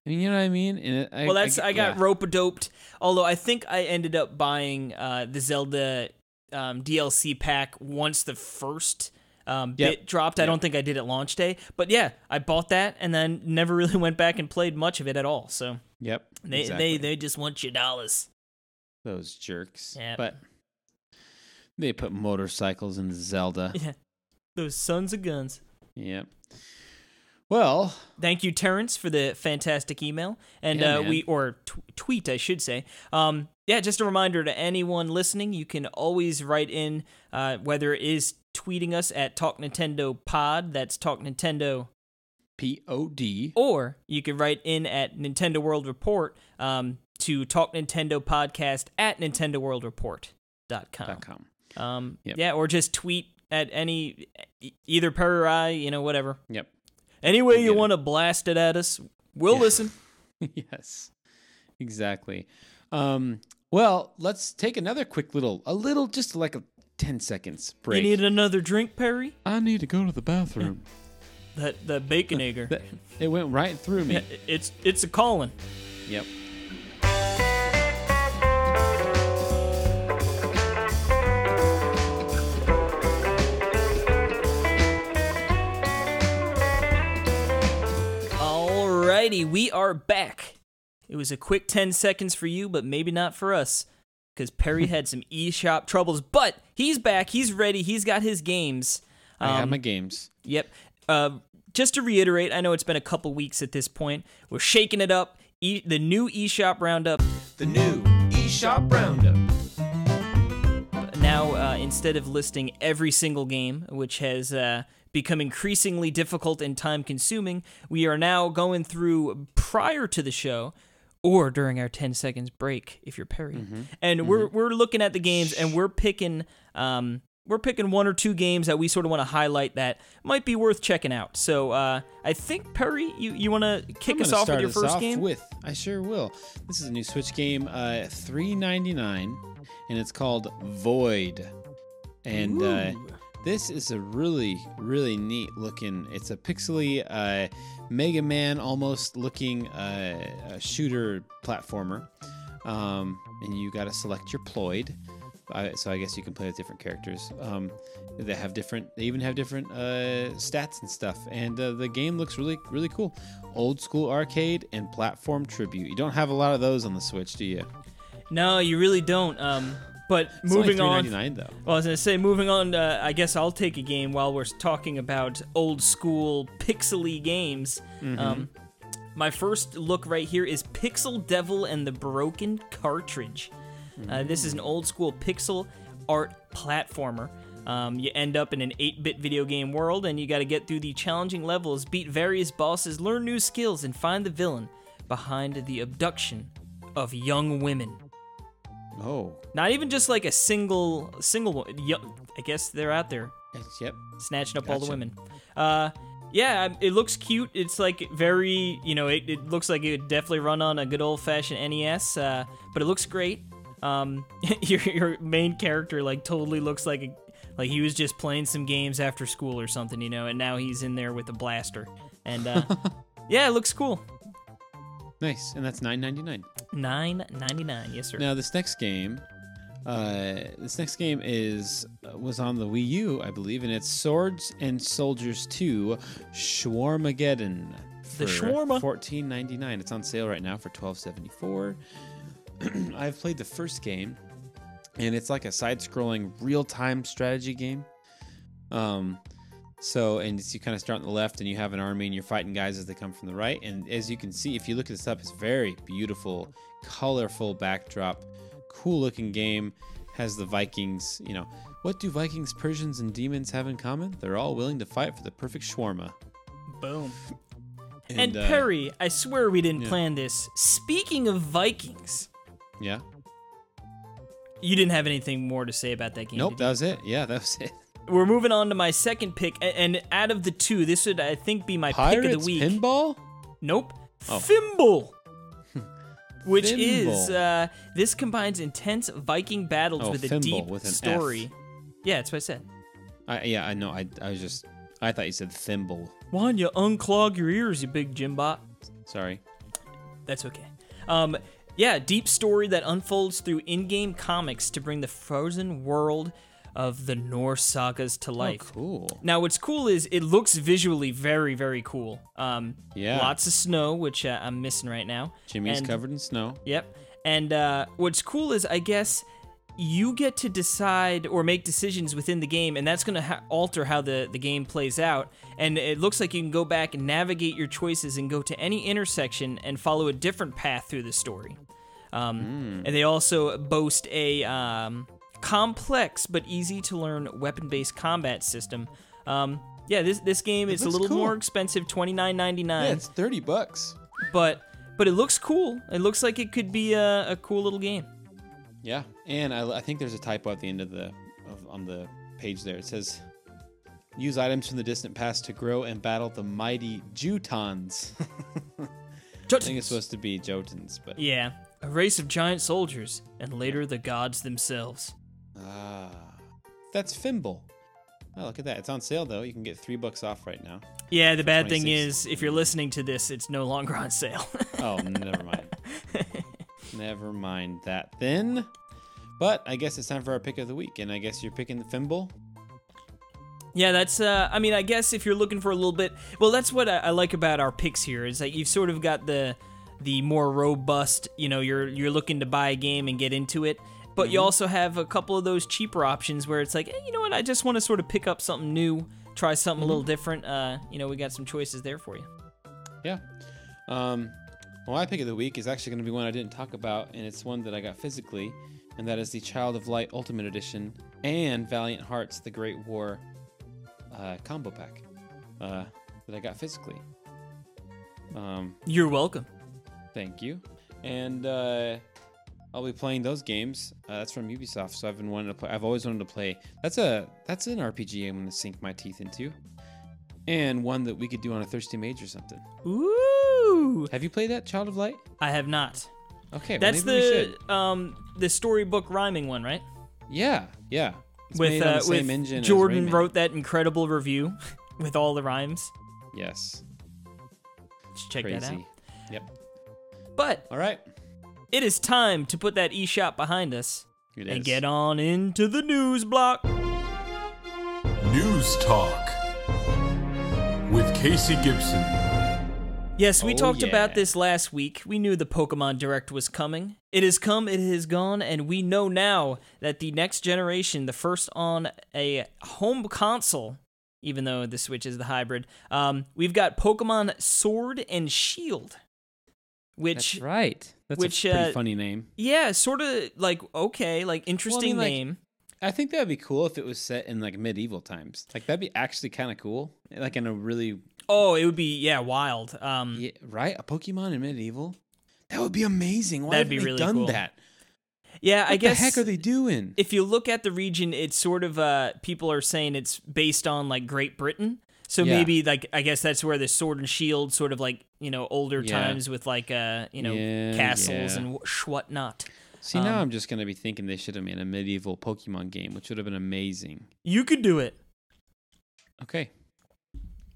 I mean, you know what I mean? It, I, Well, that's I, got yeah. rope doped. Although I think I ended up buying uh, the Zelda um, DLC pack once the first um, Yep. bit dropped. I don't think I did at launch day, but yeah, I bought that and then never really went back and played much of it at all. So Yep. they exactly. they they just want your dollars. those jerks. Yep. But they put motorcycles in Zelda. Yeah, those sons of guns. yep. Well, Thank you, Terrence, for the fantastic email and Yeah, uh, we or t- tweet, I should say. Um, yeah, just a reminder to anyone listening, you can always write in uh, whether it is tweeting us at Talk Nintendo Pod, that's Talk Nintendo, P O D. or you can write in at Nintendo World Report um, to Talk Nintendo Podcast at NintendoWorldReport.com. dot com. Um, Yep. Yeah, or just tweet at any either Per or I, you know, whatever. Yep. Any way We'll you want to blast it at us, we'll Yeah. listen. yes. Exactly. Um, well, let's take another quick little, a little, just like a 10 seconds break. You need another drink, Perry? I need to go to the bathroom. That the bacon egger. It went right through me. It's it's a calling. Yep. Alrighty, we are back. It was a quick 10 seconds for you, but maybe not for us. Because Perry had some eShop troubles, but he's back. He's ready. He's got his games. I have Um, my games. Yep. Uh, just to reiterate, I know it's been a couple weeks at this point. We're shaking it up. E- the new eShop Roundup The new eShop Roundup. now uh, instead of listing every single game which has uh, become increasingly difficult and time consuming we are now going through prior to the show or during our 10 seconds break if you're perry and we're we're looking at the games and we're picking um, we're picking one or two games that we sort of want to highlight that might be worth checking out. So uh, I think Perry, you, you want to kick us off with your us first off game? With I sure will. This is a new Switch game, uh, three ninety nine, and it's called Void. And uh, this is a really, really neat looking. It's a pixely uh, Mega Man almost looking uh, shooter platformer, um, and you got to select your ploid. I, so I guess you can play with different characters. Um, they have different. They even have different uh, stats and stuff. And uh, the game looks really, really cool. Old school arcade and platform tribute. You don't have a lot of those on the Switch, do you? No, you really don't. Um, but It's moving on. $3.99 though. Well, I was gonna say, moving on. Uh, I guess I'll take a game while we're talking about old school pixely games. Um, my first look right here is Pixel Devil and the Broken Cartridge. Uh, this is an old school pixel art platformer. Um, you end up in an 8 bit video game world, and you got to get through the challenging levels, beat various bosses, learn new skills, and find the villain behind the abduction of young women. Oh, Not even just like a single single one. I guess they're out there yep. snatching up all the women. Uh, yeah, um, it looks cute. It's like very, you know, it, it looks like it would definitely run on a good old fashioned NES. Uh, but it looks great. Um, your your main character like totally looks like a, like he was just playing some games after school or something, you know, and now he's in there with a blaster. And uh, yeah, it looks cool. Nice. And that's nine ninety nine. Nine ninety nine. Yes, sir. Now this next game, uh, this next game is uh, was on the Wii U, I believe, and it's Swords and Soldiers Two, Shawarmageddon. The for shawarma. Fourteen ninety nine. It's on sale right now for twelve seventy four. I've played the first game, and it's like a side-scrolling real-time strategy game. Um, so and you kind of start on the left, and you have an army, and you're fighting guys as they come from the right. And as you can see, if you look at this up, it's very beautiful, colorful backdrop, cool-looking game. Has the Vikings, you know, what do Vikings, Persians, and demons have in common? They're all willing to fight for the perfect shawarma. Boom. And, uh, Perry, I swear we didn't yeah. plan this. Speaking of Vikings, yeah, You didn't have anything more to say about that game. Nope, that was it. Yeah, that was it. We're moving on to my second pick, and out of the two, this would I think be my Pirates pick of the week. pinball. Nope. Oh. Thimble. Which is uh, this combines intense Viking battles Oh, with a deep with an F. story. Yeah, that's what I said. I, yeah, I know. I, I was just. I thought you said thimble. Why don't you unclog your ears, you big Jimbot? Sorry. That's okay. Um, yeah, deep story that unfolds through in-game comics to bring the frozen world of the Norse sagas to life. Oh, cool. Now, what's cool is it looks visually very, very cool. Um, Yeah. Lots of snow, which uh, I'm missing right now. Jimmy's And- covered in snow. Yep. And uh, what's cool is, I guess, you get to decide or make decisions within the game, and that's going to ha- alter how the, the game plays out. And it looks like you can go back and navigate your choices and go to any intersection and follow a different path through the story. Um, And they also boast a um, complex but easy to learn weapon based combat system. Um, yeah, this this game is a little cool. more expensive, twenty nine ninety nine Yeah, it's thirty bucks. but but it looks cool. It looks like it could be a, a cool little game. Yeah, and I, I think there's a typo at the end of the of, on the page there. It says, "Use items from the distant past to grow and battle the mighty Jutons." I think it's supposed to be Jotuns, but Yeah, a race of giant soldiers, and later the gods themselves. Ah, that's Fimbul. Oh, look at that! It's on sale though. You can get three bucks off right now. Yeah, the bad thing is, if you're listening to this, it's no longer on sale. Oh, never mind. never mind that then. But I guess it's time for our pick of the week, and I guess you're picking the Fimbul. yeah, that's. Uh, I mean, I guess if you're looking for a little bit, well, that's what I, I like about our picks here is that you've sort of got the the more robust. You know, you're you're looking to buy a game and get into it. But you also have a couple of those cheaper options where it's like, hey, you know what? I just want to sort of pick up something new, try something a little different. Uh, you know, we got some choices there for you. Yeah. Um, well, my pick of the week is actually going to be one I didn't talk about, and it's one that I got physically, and that is the Child of Light Ultimate Edition and Valiant Hearts: The Great War uh, combo pack uh, that I got physically. Um, You're welcome. thank you. And uh, I'll be playing those games. Uh, that's from Ubisoft, so I've been wanting to play. I've always wanted to play. That's a that's an RPG I'm going to sink my teeth into, and one that we could do on a Thirsty Mage or something. Ooh, Have you played that Child of Light? I have not. Okay, That's maybe we should. the um the storybook rhyming one, right? Yeah, yeah. It's with uh, with engine Jordan wrote that incredible review with all the rhymes. Yes, Let's check that out. Yep. But All right. It is time to put that eShop behind us It and is. get on into the news block. News Talk with Casey Gibson. Yes, we Oh, talked about this last week. We knew the Pokemon Direct was coming. It has come, it has gone, and we know now that the next generation, the first on a home console, even though the Switch is the hybrid, um, we've got Pokemon Sword and Shield. Which, That's right. That's which, a pretty uh, funny name. yeah, sort of like, okay, like interesting like, name. I think that would be cool if it was set in like medieval times. Like that'd be actually kind of cool. Like in a really Oh, it would be, yeah, wild. Um, yeah, right a Pokemon in medieval. That would be amazing. Why That'd haven't be they really done cool. that? yeah, What I guess. What the heck are they doing? if you look at the region, it's sort of uh people are saying it's based on like Great Britain. So Yeah. maybe like I guess that's where the sword and shield sort of like you know older Yeah. times with like uh you know Yeah, castles and wh- whatnot. See, now um, I'm just gonna be thinking they should have made a medieval Pokemon game, which would have been amazing. You could do it. Okay.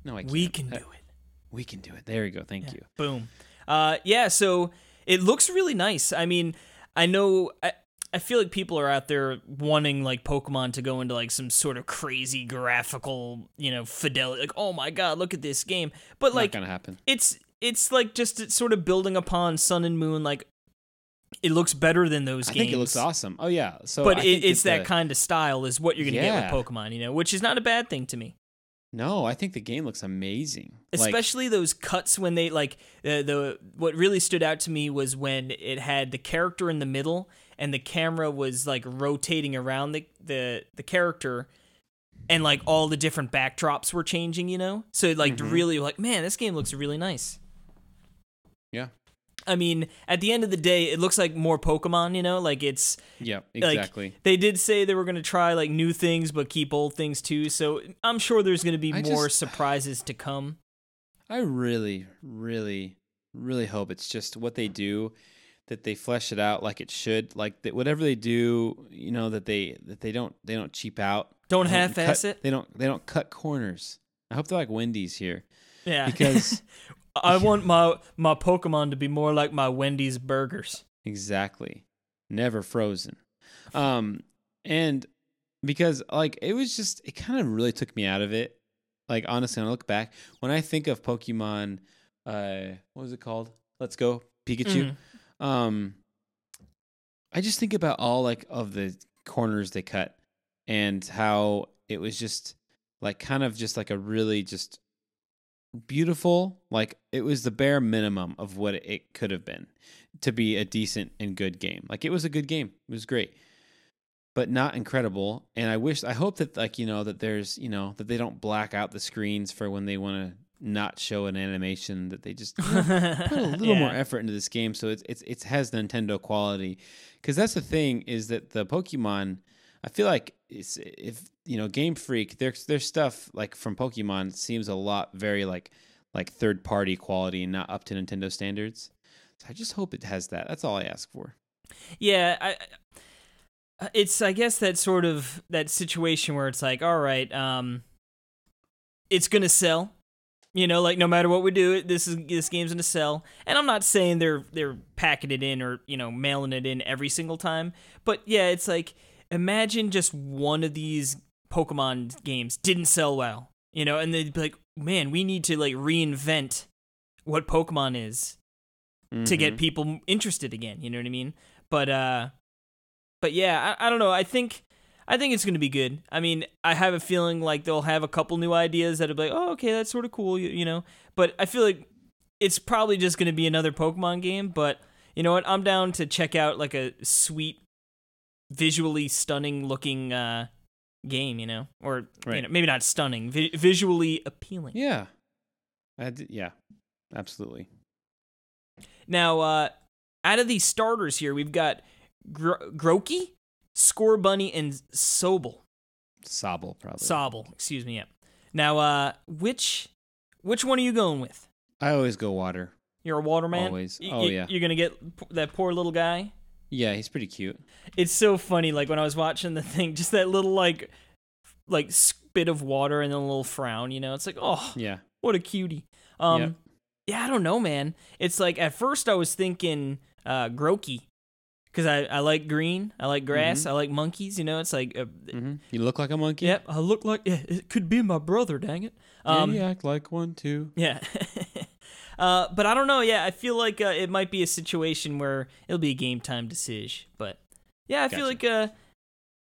No, I can't. We can Uh, do it. We can do it. There we go. Thank you. Boom. Uh, yeah. So it looks really nice. I mean, I know. I, I feel like people are out there wanting like Pokemon to go into like some sort of crazy graphical, you know, fidelity. Like, oh my god, look at this game. But like, Not gonna happen. it's it's like just it's sort of building upon Sun and Moon. Like, it looks better than those I games. I think it looks awesome. Oh yeah. So, but it, it's that the- kind of style is what you're gonna Yeah. get with Pokemon. You know, which is not a bad thing to me. No, I think the game looks amazing. Like, especially those cuts when they like the the what really stood out to me was when it had the character in the middle and the camera was like rotating around the the the character and like all the different backdrops were changing you know so like Mhm. really like man this game looks really nice yeah. I mean, at the end of the day, it looks like more Pokemon. You know, like it's Yeah, like, exactly. they did say they were going to try like new things, but keep old things too. So I'm sure there's going to be I more just- surprises to come. I really, really, really hope it's just what they do that they flesh it out like it should. Like that, whatever they do, you know, that they that they don't they don't cheap out. Don't half-ass cut- it? They don't they don't cut corners. I hope they're like Wendy's here Yeah, because I want my my Pokemon to be more like my Wendy's burgers. exactly never frozen. Um, and because like it was just it kind of really took me out of it. Like honestly, when I look back, when I think of Pokemon, uh, what was it called? Let's go Pikachu. Mhm. Um, I just think about all like of the corners they cut and how it was just like kind of just like a really just beautiful like it was the bare minimum of what it could have been to be a decent and good game. Like it was a good game. It was great but not incredible. And i wish i hope that like you know that there's you know that they don't black out the screens for when they want to not show an animation that they just you know, put a little more effort into this game. So it's it's it has Nintendo quality. Because that's the thing is that the Pokemon I feel like it's if you know Game Freak their their stuff like from Pokemon seems a lot very like like third party quality and not up to Nintendo standards so I just hope it has that that's all I ask for Yeah, I, I- it's I guess that sort of that situation where it's like, all right, um, it's gonna sell. You know, like no matter what we do, this is this game's gonna sell. And I'm not saying they're they're packing it in or you know mailing it in every single time, but yeah, it's like imagine just one of these Pokemon games didn't sell well, you know, and they'd be like, man, we need to like reinvent what Pokemon is to get Mhm. people interested again. You know what I mean? But uh, but yeah, I, I don't know. I think I think it's gonna be good. I mean, I have a feeling like they'll have a couple new ideas that'll be like, oh, okay, that's sort of cool, you, you know. But I feel like it's probably just gonna be another Pokemon game. But you know what? I'm down to check out like a sweet, visually stunning looking uh game. You know, or you know, maybe not stunning, vi- visually appealing. yeah d- yeah absolutely Now, uh, out of these starters here, we've got Gro- Grookey, Score Bunny, and Sobel. Sobel, probably Sobble, excuse me. Yeah. Now, uh, which which one are you going with? I always go water You're a waterman. Always. Oh, y- yeah. You're gonna get that poor little guy. Yeah he's pretty cute It's so funny. Like when I was watching the thing, just that little like like spit of water and then a little frown. You know, it's like, oh, yeah what a cutie. Um, Yep. yeah, I don't know, man. It's like at first I was thinking uh, Grookey because I, I like green, I like grass, Mm-hmm. I like monkeys. You know, it's like, uh, hmm you look like a monkey yep, I look like yeah, it could be my brother. Dang it. Yeah, Um, you act like one too yeah. uh, but I don't know. Yeah, I feel like uh, it might be a situation where it'll be a game time decision. But yeah, I feel like uh,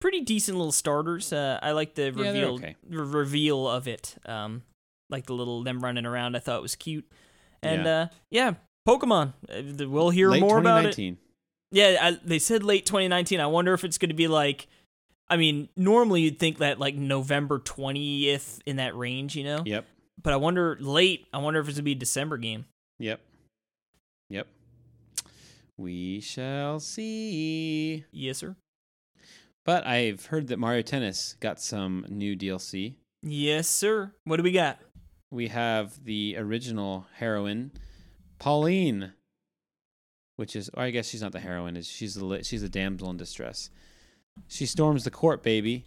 pretty decent little starters. Uh, I like the reveal okay. re- reveal of it. Um, like the little them running around. I thought was cute. And Yeah. uh, yeah, Pokemon. Uh, We'll hear Late more about it. Yeah, I, they said late 2019. I wonder if it's going to be like. I mean, normally you'd think that like November 20th in that range, you know. yep But I wonder late. I wonder if it's gonna be a December game. Yep. Yep. We shall see. Yes, sir. But I've heard that Mario Tennis got some new DLC. Yes, sir. What do we got? We have the original heroine, Pauline, which is, or I guess she's not the heroine. Is she's the she's a damsel in distress. She storms the court, baby,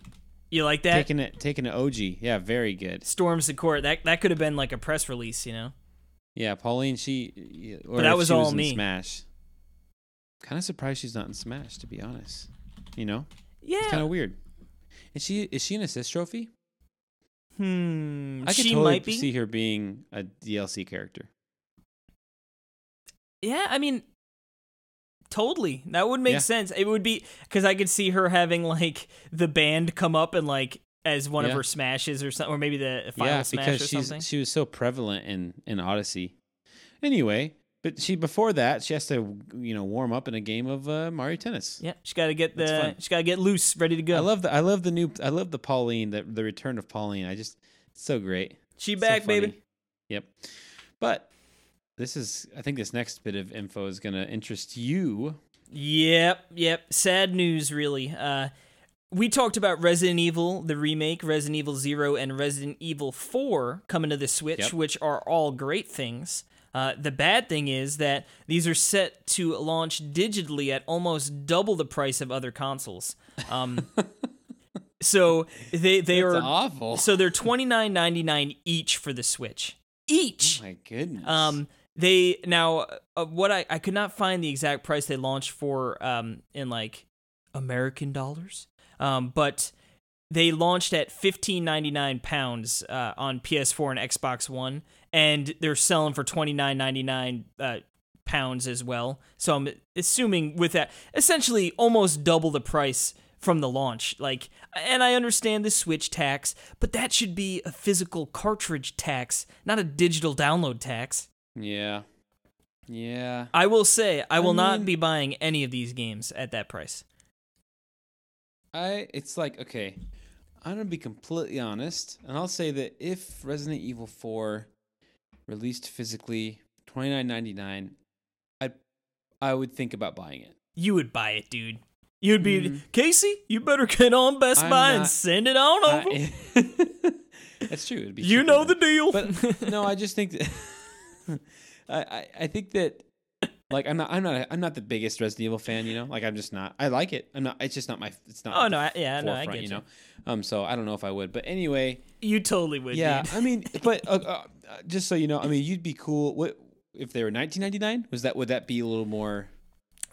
You like that? taking it taking it OG. Yeah, very good. Storms the court. That that could have been like a press release, you know. Yeah, Pauline. She, or But that was all in me. Smash. Kind of surprised she's not in Smash, to be honest. You know. Yeah. It's kind of weird. Is she is she an assist trophy? hmm. I could she totally might be. see her being a DLC character. Yeah, I mean, totally. That would make Yeah. sense. It would be because I could see her having like the band come up and like as one of her smashes or something, or maybe the final yeah, smash because or she's something. she was so prevalent in in Odyssey. Anyway, but she before that she has to you know warm up in a game of uh, Mario Tennis. yeah, she got to get the she got to get loose, ready to go. I love the I love the new I love the Pauline the the return of Pauline. I just it's so great. she back, funny. baby. Yep. But this is I think this next bit of info is going to interest you. Yep, yep. Sad news, really. Uh, we talked about Resident Evil, the remake, Resident Evil 0, and Resident Evil 4 coming to the Switch, Yep. which are all great things. Uh, the bad thing is that these are set to launch digitally at almost double the price of other consoles. Um, so they they That's are awful. so they're twenty nine ninety nine each for the Switch. Each. oh my goodness. Um, they now uh, what I I could not find the exact price they launched for um in like American dollars. Um, but they launched at fifteen ninety nine pounds uh, on PS4 and Xbox One, and they're selling for twenty nine ninety nine uh, pounds as well. So I'm assuming with that, essentially almost double the price from the launch. Like, and I understand the Switch tax, but that should be a physical cartridge tax, not a digital download tax. Yeah. Yeah. I will say, I will not be buying any of these games at that price. I it's like okay, I'm gonna be completely honest, and I'll say that if Resident Evil 4 released physically, twenty nine ninety nine, I I would think about buying it. You would buy it, dude. You'd be Mm. Casey. You better get on Best I'm Buy and send it on over. I- That's true. It'd be you know the deal. But no, I just think that I, I think that like I'm not I'm not I'm not the biggest Resident Evil fan. You know, like I'm just not. I like it. I'm not. It's just not my. It's not. Oh, no, I- yeah, no, I get you you. know. Um. So I don't know if I would, but anyway. you totally would. Yeah, dude. I mean, but uh, uh, just so you know, I mean, you'd be cool. What if they were 1999? Was that would that be a little more?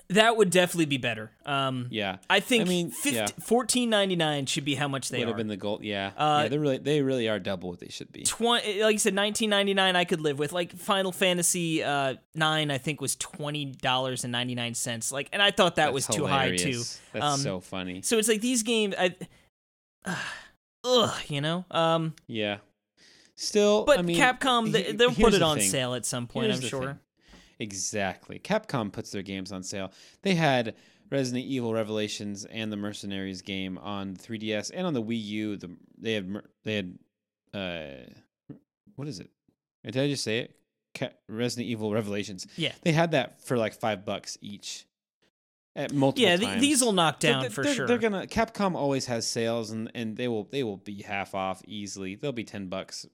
That would definitely be better. Um, Yeah, I think I mean, 50, yeah. 14.99 should be how much they would are. have been the goal. Yeah, Uh, yeah, they really they really are double what they should be. 20 like you said 1999 I could live with like Final Fantasy uh 9 I think was $20.99 like and I thought that was That's too high too. That's Um, so funny. so it's like these games I ugh you know um Yeah. Still, but I mean, Capcom they, they'll put it the on thing. sale at some point Here's I'm sure thing. Exactly. Capcom puts their games on sale. They had Resident Evil Revelations and the Mercenaries game on 3DS and on the Wii U. The they had they had uh what is it? Did I just say it? Resident Evil Revelations. yeah They had that for like five bucks each at multiple yeah times. th- these will knock They're- down they're, for they're- sure They're gonna Capcom always has sales and, and they will they will be half off easily. They'll be ten bucks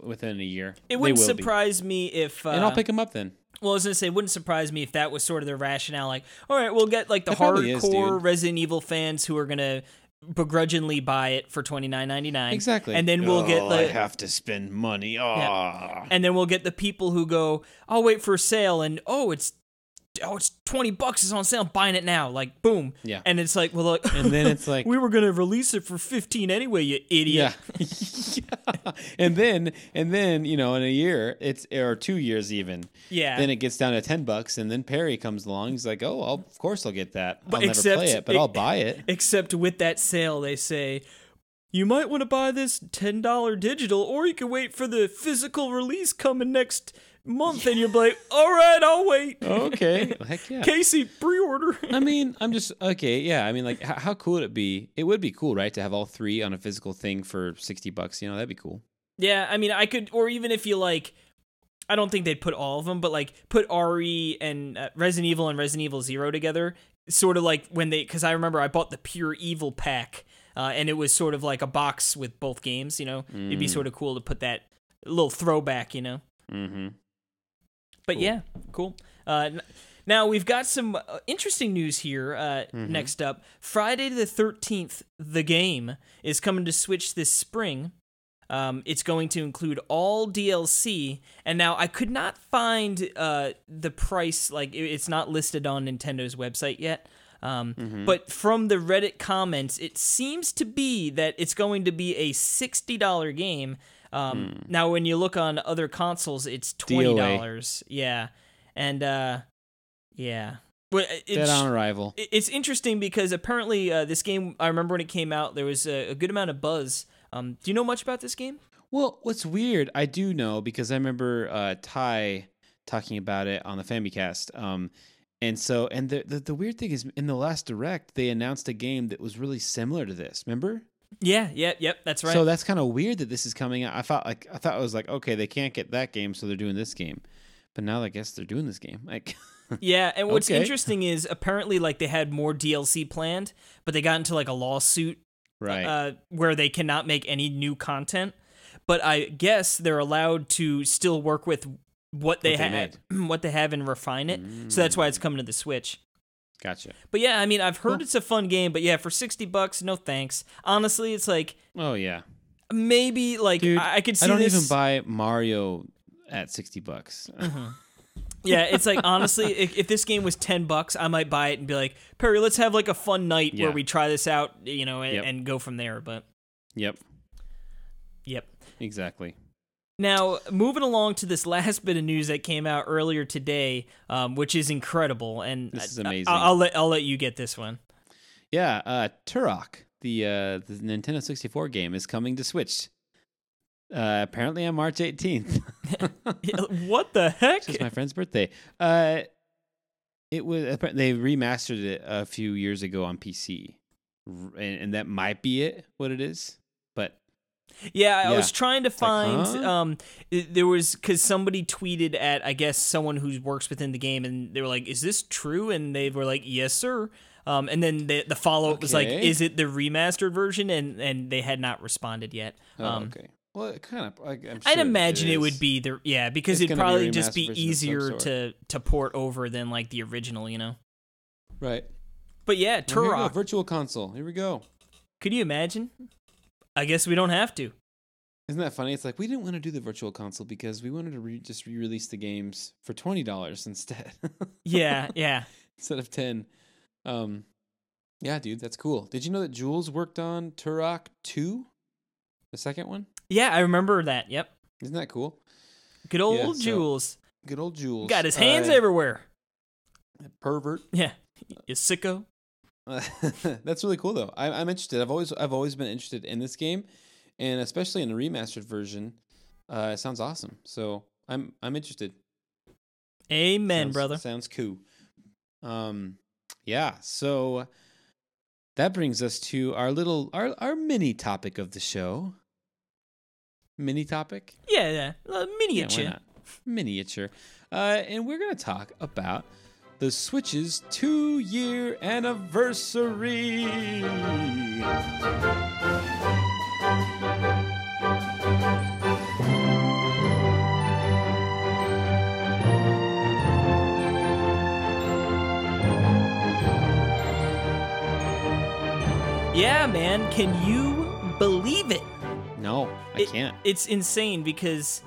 within a year. it wouldn't will be. surprise me if uh, and I'll pick them up then. Well, I was gonna say, it wouldn't surprise me if that was sort of their rationale. Like, all right, we'll get like the It probably is, hardcore. Resident Evil fans who are gonna begrudgingly buy it for twenty nine ninety nine. Exactly. And then we'll get Oh, I have to spend money. Oh. and then we'll get the people who go, I'll wait for a sale, and oh, it's oh, it's twenty bucks. It's on sale. I'm buying it now. Like, boom. Yeah. And it's like, well, look, And then it's like- we were gonna release it for fifteen anyway. You idiot. Yeah. yeah. And then and then, you know, in a year, it's or two years even. Yeah. Then it gets down to ten bucks and then Perry comes along. He's like, Oh, I'll, of course I'll get that. But I'll never except play it, but I'll buy it. Except with that sale, they say you might want to buy this ten dollar digital, or you can wait for the physical release coming next month, and you'll be like, "All right, I'll wait." Okay. Heck yeah. Casey, pre-order. I mean, I'm just okay. Yeah, I mean, like, how, how cool would it be? It would be cool, right, to have all three on a physical thing for sixty bucks. You know, that'd be cool. yeah, I mean, I could, or even if you like. I don't think they'd put all of them, but like put RE and uh, Resident Evil and Resident Evil Zero together, sort of like when they, because I remember I bought the Pure Evil pack, uh, and it was sort of like a box with both games. You know, it'd be Mm. sort of cool to put that little throwback. You know, Mm-hmm. But Cool. yeah, cool. Uh, n- now we've got some uh, interesting news here. Uh, Mm-hmm. Next up, Friday the Thirteenth, the game is coming to Switch this spring. Um, it's going to include all DLC, and now I could not find uh, the price. Like it's not listed on Nintendo's website yet. Um, Mm-hmm. But from the Reddit comments, it seems to be that it's going to be a sixty dollar game. Um, Hmm. Now, when you look on other consoles, it's twenty dollars. Yeah, and uh, yeah, but it- Dead it's, on arrival. it's interesting because apparently uh, this game. I remember when it came out, there was a, a good amount of buzz. Um, do you know much about this game? Well, what's weird, I do know because I remember uh, Ty talking about it on the Famicast. Um, and so, and the, the the weird thing is, in the last direct, they announced a game that was really similar to this. Remember? Yeah, yeah, yep, that's right. So that's kind of weird that this is coming out. I thought like I thought it was like okay, they can't get that game, so they're doing this game. But now I guess they're doing this game. Like, Yeah, and what's Okay. interesting is apparently like they had more DLC planned, but they got into like a lawsuit right? uh, where they cannot make any new content. But I guess they're allowed to still work with what they have, what they have, and refine it. So that's why Mm. it's coming to the Switch. gotcha. But yeah, I mean, I've heard it's a fun game, but yeah, for sixty bucks, no thanks. Honestly, it's like Oh yeah, maybe like dude. I, I could see I don't this. even buy Mario at sixty bucks. yeah, it's like honestly, if, if this game was ten bucks, I might buy it and be like, Perry, let's have like a fun night Yeah. where we try this out, you know, and, Yep. and go from there. But yep, yep. exactly. Now, moving along to this last bit of news that came out earlier today, um, which is incredible, and This is amazing. I, will let I'll let you get this one. Yeah, uh, Turok, the uh, the Nintendo sixty four game, is coming to Switch. Uh, apparently on March eighteenth. what the heck? It's my friend's birthday. Uh, it was they remastered it a few years ago on PC, and, and that might be it. What it is, Yeah, I Yeah. was trying to like, find. huh? Um, there was because somebody tweeted at I guess someone who works within the game, and they were like, "Is this true?" And they were like, "Yes, sir." Um, and then the the follow up was like, "Is it the remastered version?" And and they had not responded yet. oh, Um, okay. Well, it kind of. Like, I'm I'd sure imagine it would be the yeah because It's it'd gonna be probably just be version of some easier to to port over than like the original, you know. right. But yeah, Well, here we go, Turok. Virtual Console. Here we go. Could you imagine? I guess we don't have to. Isn't that funny? It's like we didn't want to do the Virtual Console because we wanted to re- just re-release the games for twenty dollars instead. Yeah, yeah. instead of 10 um yeah dude that's cool did you know that jules worked on turok 2 the second one Yeah, I remember that. Yep. isn't that cool Good old Yeah, so- Jules. good old jules Got his hands Uh, everywhere. pervert Yeah. You sicko. that's really cool though I, i'm interested i've always i've always been interested in this game and especially in the remastered version uh it sounds awesome so i'm i'm interested Amen, Sounds- brother. Sounds cool. Um, yeah. So that brings us to our little our our mini topic of the show. Mini topic. Yeah, yeah. Uh, Yeah, miniature. why not? Miniature. Uh, and we're gonna talk about the Switch's two-year anniversary. Yeah, man. Can you believe it? No, I It- can't. It's insane because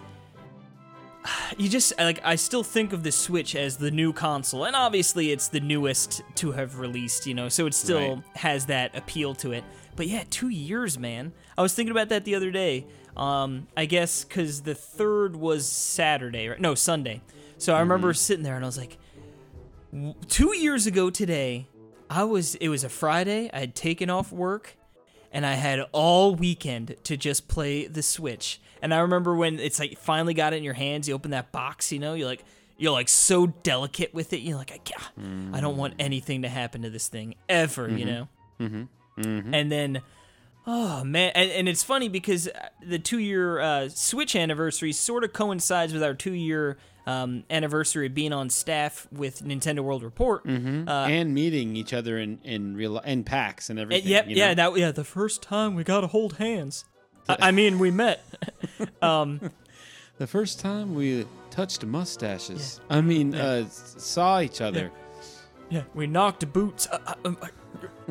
you just like I still think of the Switch as the new console, and obviously it's the newest to have released, you know, so it still Right. has that appeal to it. But yeah, two years, man. I was thinking about that the other day. Um, I guess because the third was Saturday, right? No, Sunday. So I remember sitting there and I was like, two years ago today, I was. It was a Friday. I had taken off work and I had all weekend to just play the Switch. And I remember when it's like finally got it in your hands, you open that box, you know, you're like you're like so delicate with it. You're like, I, can't, I don't want anything to happen to this thing ever, you know. Mm-hmm. And then, oh man, and, and it's funny because the two-year uh, Switch anniversary sort of coincides with our two-year um, anniversary of being on staff with Nintendo World Report. Mm-hmm. Uh, and meeting each other in in real in PAX and everything. yep, you yeah, that yeah, the first time we got to hold hands. I, I mean, we met. um, The first time we touched mustaches. I mean, uh, saw each other. yeah, we knocked boots. Uh, uh, um, uh,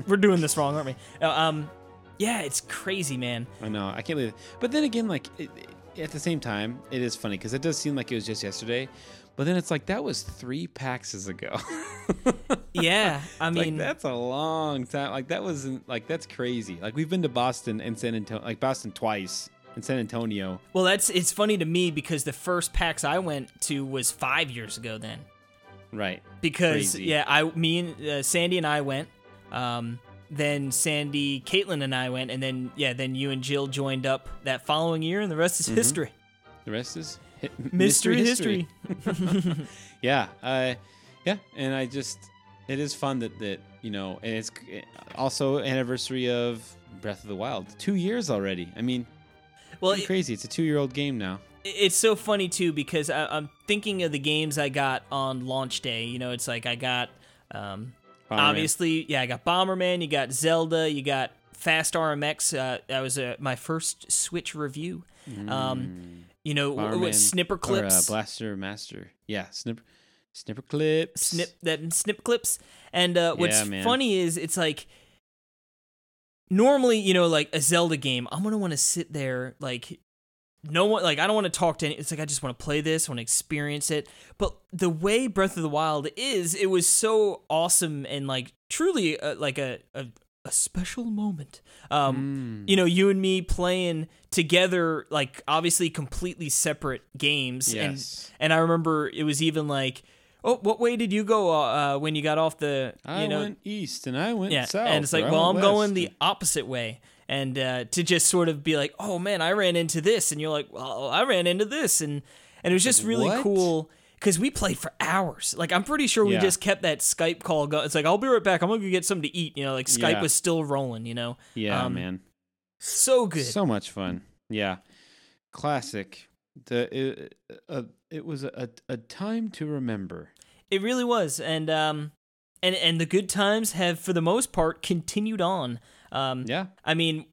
we're doing this wrong, aren't we? Uh, um, yeah, it's crazy, man. I know. I can't believe it. But then again, like it, at the same time, it is funny because it does seem like it was just yesterday. But then it's like that was three paxes ago. Yeah, I like mean, that's a long time. Like that wasn't like that's crazy. Like we've been to Boston and San Antonio, like Boston twice and San Antonio. well, that's it's funny to me because the first PAX I went to was five years ago. Then Right. because Crazy. yeah, I me and uh, Sandy and I went. Um, then Sandy, Caitlin, and I went, and then yeah, then you and Jill joined up that following year, and the rest is Mm-hmm. history. The rest is hi- Mystery history. yeah. Uh, yeah. And I just, it is fun that that you know, and it's also anniversary of Breath of the Wild. Two years already. I mean, Well, it- crazy. It's a two-year-old game now. it's so funny too because I, I'm thinking of the games I got on launch day. You know, it's like I got um, Bomberman. obviously, yeah, I got Bomberman, you got Zelda, you got Fast RMX. Uh, that was uh, my first Switch review. Um, you know, w- w- Bomberman, snipper or, uh, clips, Blaster Master. Yeah, snipper, snipper clips. snip that snip clips. And uh, what's Yeah, funny is it's like normally, you know, like a Zelda game, I'm gonna want to sit there like no one like I don't want to talk to any it's like I just want to play this, I want to experience it. But the way Breath of the Wild is, it was so awesome and like truly uh, like a, a a special moment. Um Mm. you know, you and me playing together like obviously completely separate games and Yes. and I remember it was even like, "Oh, what way did you go uh, when you got off the I know went east and I went yeah, south. and it's like, well, I'm went going the opposite way, and uh, to just sort of be like, oh man, I ran into this, and you're like, well, I ran into this, and and it was just really What? cool because we played for hours. Like I'm pretty sure we Yeah. just kept that Skype call going. It's like I'll be right back. I'm gonna go get something to eat. You know, like Skype Yeah. was still rolling. You know, Yeah, um, man. so good. So much fun. Yeah. Classic. The it, uh, it was a, a time to remember. It really was, and um, and and the good times have for the most part continued on. Um, Yeah. I mean,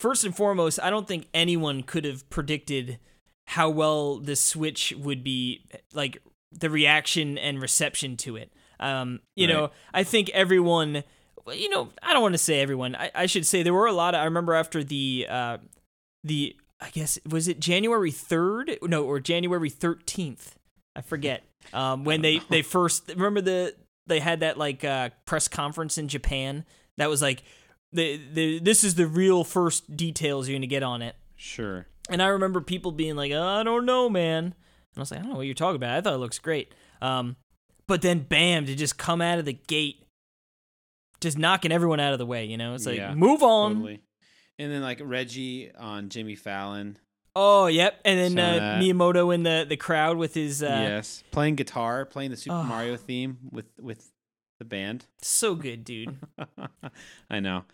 first and foremost, I don't think anyone could have predicted how well the Switch would be, like the reaction and reception to it. Um, you know, I think everyone, you know, I don't want to say everyone. I, I should say there were a lot of. I remember after the uh, the I guess was it January third? No, or January thirteenth. I forget. Um, when they they first remember the they had that like uh, press conference in Japan. That was like the the this is the real first details you're gonna get on it. Sure. And I remember people being like, I don't know, man. And I was like, I don't know what you're talking about. I thought it looks great. Um, but then, bam, to just come out of the gate, just knocking everyone out of the way. You know, it's like Yeah, move on. Totally. And then like Reggie on Jimmy Fallon. Oh, yep. And then uh. Miyamoto in the the crowd with his uh, yes. Playing guitar, playing the Super Oh. Mario theme with with the band. so good, dude. I know.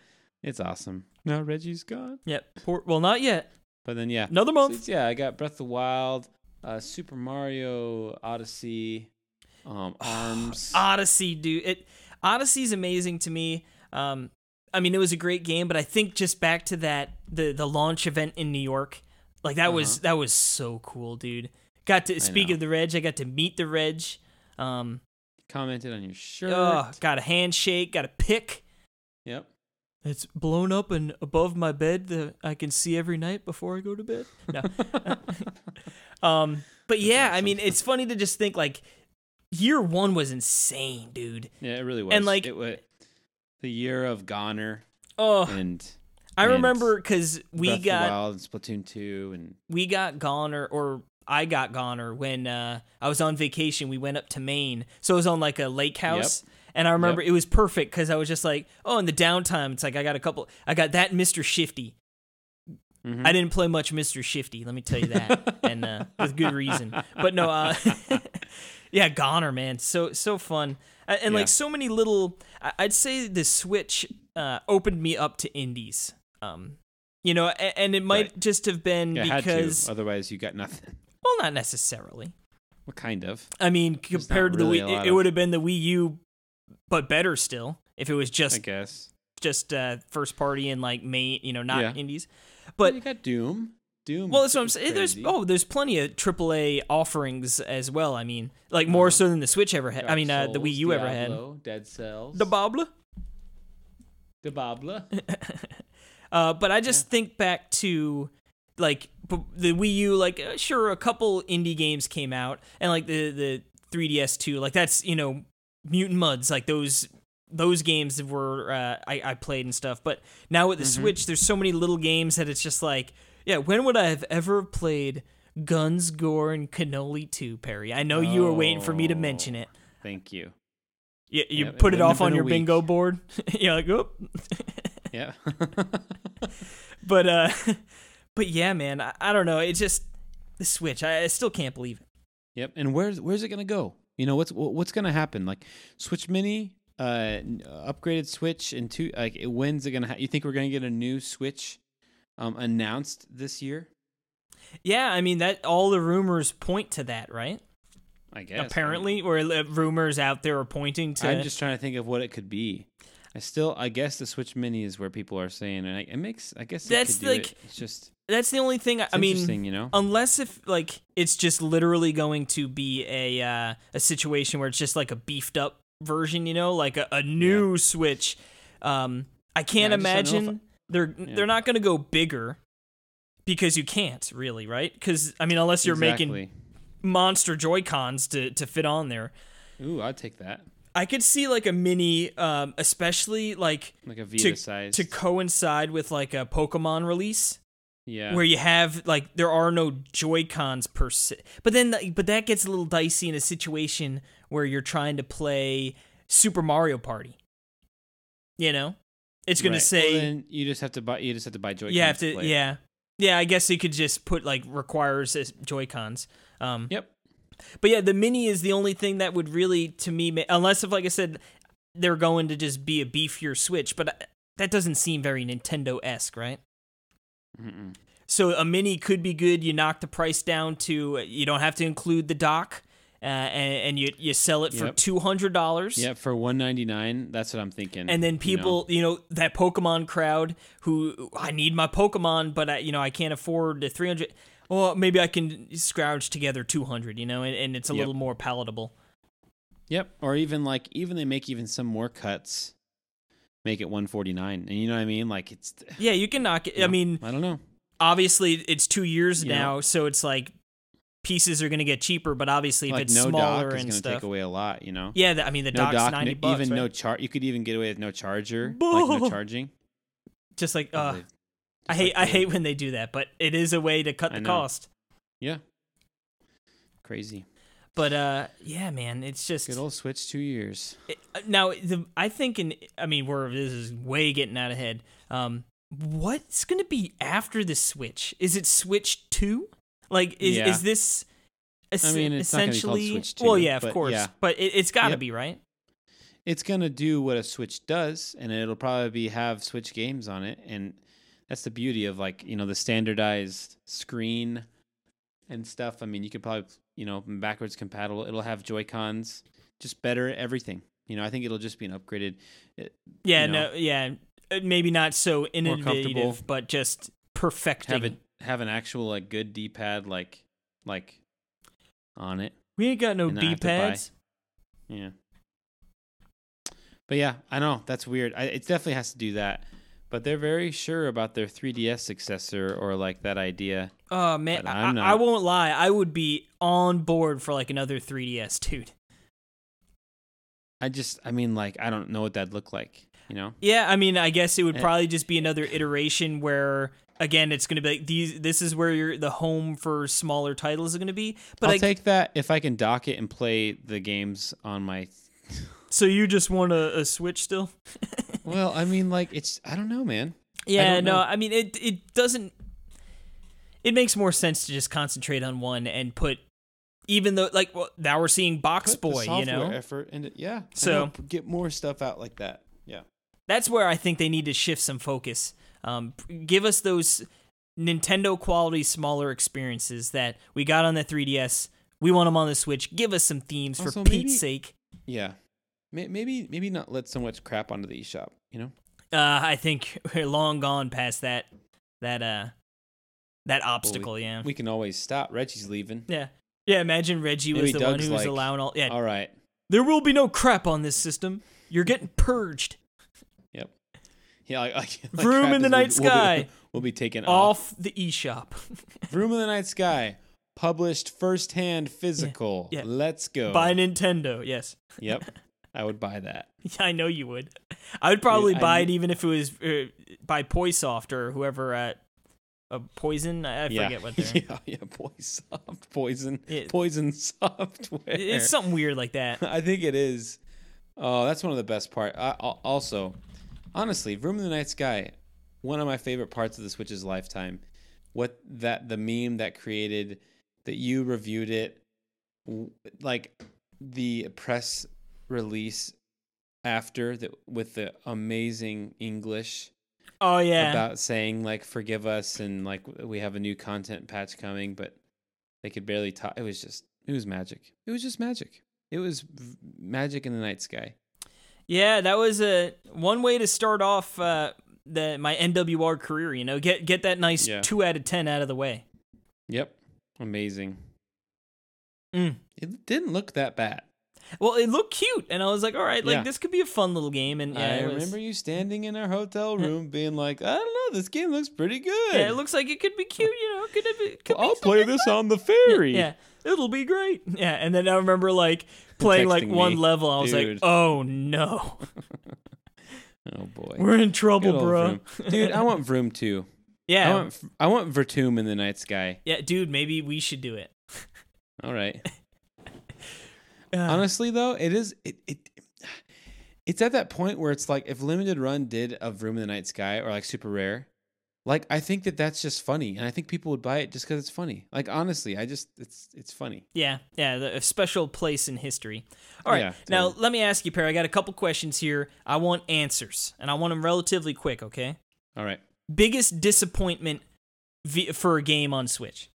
It's awesome. Now Reggie's gone. yep. Poor, well, not yet. But then yeah. Another So month. it's- yeah, I got Breath of the Wild, uh, Super Mario Odyssey, um, Arms. Odyssey, dude. It Odyssey's amazing to me. Um, I mean, it was a great game, but I think just back to that the the launch event in New York, like that was that was so cool, dude. Got to speak of the Reg, I got to meet the Reg. Um, Commented on your shirt. oh, got a handshake, got a pick. Yep. It's blown up and above my bed that I can see every night before I go to bed. No. um, but yeah, I mean, it's funny to just think like year one was insane, dude. Yeah, it really was. And, like- it was the year of GoNNER Oh, and I remember because we Breath got Wild and Splatoon two and we got GoNNER or I got GoNNER when uh, I was on vacation. We went up to Maine, so it was on like a lake house. And I remember Yep. it was perfect because I was just like, oh, in the downtime, it's like I got a couple. I got that Mr. Shifty. Mhm. I didn't play much Mr. Shifty, let me tell you that, and uh, with good reason. But no, uh, yeah, GoNNER, man, so so fun, and, and Yeah. like so many little. I'd say the Switch uh, opened me up to indies. Um, you know, and, it might Right. just have been yeah, had because, to. Otherwise, you got nothing. Well, not necessarily. What kind of? I mean, There's compared to the Wii, it, it would have been the Wii U, but better still if it was just I guess. just uh, first party and like main, you know, not Yeah. indies. But But you got Doom. Doom. Well, that's what I'm saying. There's oh, there's plenty of AAA offerings as well. I mean, like more so than the Switch ever had. I mean, uh, the Wii U ever had. Diablo, Dead Cells. The Bobla. Dababla. Uh, but I just think back to like the Wii U. Like, uh, sure, a couple indie games came out, and like the the 3DS too. Like that's you know Mutant Mudds. Like those those games were uh, I I played and stuff. But now with the Switch, there's so many little games that it's just like, yeah, when would I have ever played? Guns, Gore, and Cannoli 2, Perry. I know you were waiting for me to mention it. Thank you. You, you Yeah, put it off on your week. bingo board. You're like, oh. Yeah. but uh, but yeah, man. I, I don't know. It's just the Switch. I, I still can't believe it. Yep. And where's where's it gonna go? You know what's what's gonna happen? Like Switch Mini, uh, upgraded Switch, and two. Like when's it gonna? Ha- you think we're gonna get a new Switch, um, announced this year? Yeah, I mean that all the rumors point to that, right? I guess Apparently, or uh, rumors out there are pointing to. I'm just trying to think of what it could be. I still, I guess the Switch Mini is where people are saying, and I, it makes, I guess That's like- it. It's just, that's the only thing. I, I mean, you know. unless if like it's just literally going to be a uh, a situation where it's just like a beefed up version, you know, like a, a new Switch. Um, I can't Yeah, I imagine they're Yeah. they're not going to go bigger because you can't really, right? Because I mean, unless you're making monster Joy Cons to to fit on there. Ooh, I'd take that. I could see like a mini, um, especially like Like a Vita to, size. to coincide with like a Pokemon release yeah. where you have like there are no Joy Cons per se. But then, but that gets a little dicey in a situation where you're trying to play Super Mario Party. You know, it's gonna Right. say Well, then you just have to buy. You just have to buy Joy. you have to, yeah, yeah. I guess you could just put like requires Joy Cons. Um, Yep. But yeah, the mini is the only thing that would really, to me, unless if like I said, they're going to just be a beefier Switch, but uh, that doesn't seem very Nintendo esque, right? Mm-mm. So a mini could be good. You knock the price down to you don't have to include the dock, uh, and, and you you sell it for Yep. two hundred dollars. Yep. For one ninety nine, that's what I'm thinking. And then you know. people, you know, that Pokemon crowd who I need my Pokemon, but I, you know I can't afford the three hundred. Well, maybe I can scrounge together two hundred, you know, and, and it's a Yep. little more palatable. Yep. Or even like even they make even some more cuts, make it one forty nine, and you know what I mean? Like it's. Yeah, you can knock it. I mean, I don't know. obviously it's two years You know. now, so it's like pieces are going to get cheaper. But obviously, if like it's no smaller dock is and going to stuff, take away a lot. You know. yeah, the, I mean the no dock's dock, ninety no, bucks, even right? no char. You could even get away with no charger, like no charging. Just like uh, I hate like I hate when they do that, but it is a way to cut the cost. Yeah. Crazy. But uh, yeah, man, it's just Good old Switch. Two years. it- uh, now. The I think in I mean we're this is way getting out ahead. Um, what's gonna be after the Switch? Is it Switch Two? Like is Yeah. is this? es- I mean, it's not gonna be called essentially. Switch well, yeah, of course, yeah. but it, it's got to Yep. be right. It's gonna do what a Switch does, and it'll probably be have Switch games on it, and that's the beauty of like you know the standardized screen and stuff. I mean, you could probably you know backwards compatible. It'll have Joy Cons, just better everything. You know, I think it'll just be an upgraded. Yeah, you know, no, yeah, uh, maybe not so innovative, but just perfecting. have it have an actual like good D pad like like on it. we ain't got no D have to buy. pads. Yeah. But yeah, I know that's weird. I, it definitely has to do that. But they're very sure about their 3DS successor or like that idea. Oh man, I, I won't lie. I would be on board for like another 3DS, dude. I just, I mean, like, I don't know what that'd look like. You know? Yeah, I mean, I guess it would Eh. probably just be another iteration where again, it's going to be like these. This is where your the home for smaller titles is going to be. But I'll I, take that if I can dock it and play the games on my. so you just want a, a Switch still? Well, I mean, like, it's, I don't know, man. Yeah, don't no, know. I mean it. It doesn't. It makes more sense to just concentrate on one and put, even though like well, now we're seeing Box Put the Boy, you software know. effort into, yeah. I So- get more stuff out like that. Yeah. that's where I think they need to shift some focus. Um, give us those Nintendo quality smaller experiences that we got on the 3DS. We want them on the Switch. Give us some themes for Also, Pete's maybe- sake. Yeah. May- Maybe, maybe not let so much crap onto the eShop, you know? Uh, I think we're long gone past that that uh that obstacle. yeah, We can always stop. Reggie's leaving. yeah, yeah. Imagine Reggie was the Doug's one who was like, allowing all. Yeah, All right. there will be no crap on this system. You're getting purged Yep. Yeah, like, like, like Vroom crap in the night we'll, we'll sky. be, we'll be taken off. off the eShop. Vroom in the night sky. Published firsthand physical. yeah. Let's go. By Nintendo, yes. Yep. I would buy that. Yeah, I know you would. I would probably I buy kn- it even if it was uh, by Poisoft or whoever at uh, Poison. I I yeah. forget what they're. yeah, yeah. Poison, poison, It- poison software. It's something weird like that. I think it is. Oh, that's one of the best part. I, al- also, honestly, Vroom in the Night Sky, one of my favorite parts of the Switch's lifetime. What that the meme that created that you reviewed it, like the press release after that with the amazing English. Oh yeah. about saying like forgive us and like we have a new content patch coming, but they could barely talk. It was just it was magic. It was just magic. It was v- magic in the night sky. Yeah, that was a one way to start off uh, the my NWR career. You know, get get that nice Yeah. two out of ten out of the way. Yep, amazing. Mm. It didn't look that bad. Well, it looked cute, and I was like, all right, like Yeah. this could be a fun little game. And yeah, I it was- remember you standing in our hotel room being like, I don't know, this game looks pretty good. Yeah, it looks like it could be cute. You know, could it be? Could I'll play something this on the ferry. Yeah, it'll be great. Yeah, and then I remember like playing like Texting one me. level. I was like, oh no, Oh boy. we're in Good trouble, old bro. Vroom. Dude, I want Vroom too. yeah, I want I want Vertum in the night sky. yeah, dude. Maybe we should do it. All right. Uh, Honestly though, it is it, it it's at that point where it's like if limited run did a Vroom in the night sky or like super rare, like I think that that's just funny and I think people would buy it just cuz it's funny. Like honestly, I just it's it's funny. Yeah, yeah, the, a special place in history. All right, Yeah, now totally. let me ask you, Perry. I got a couple questions here. I want answers, and I want them relatively quick. Okay. All right. Biggest disappointment v- for a game on Switch?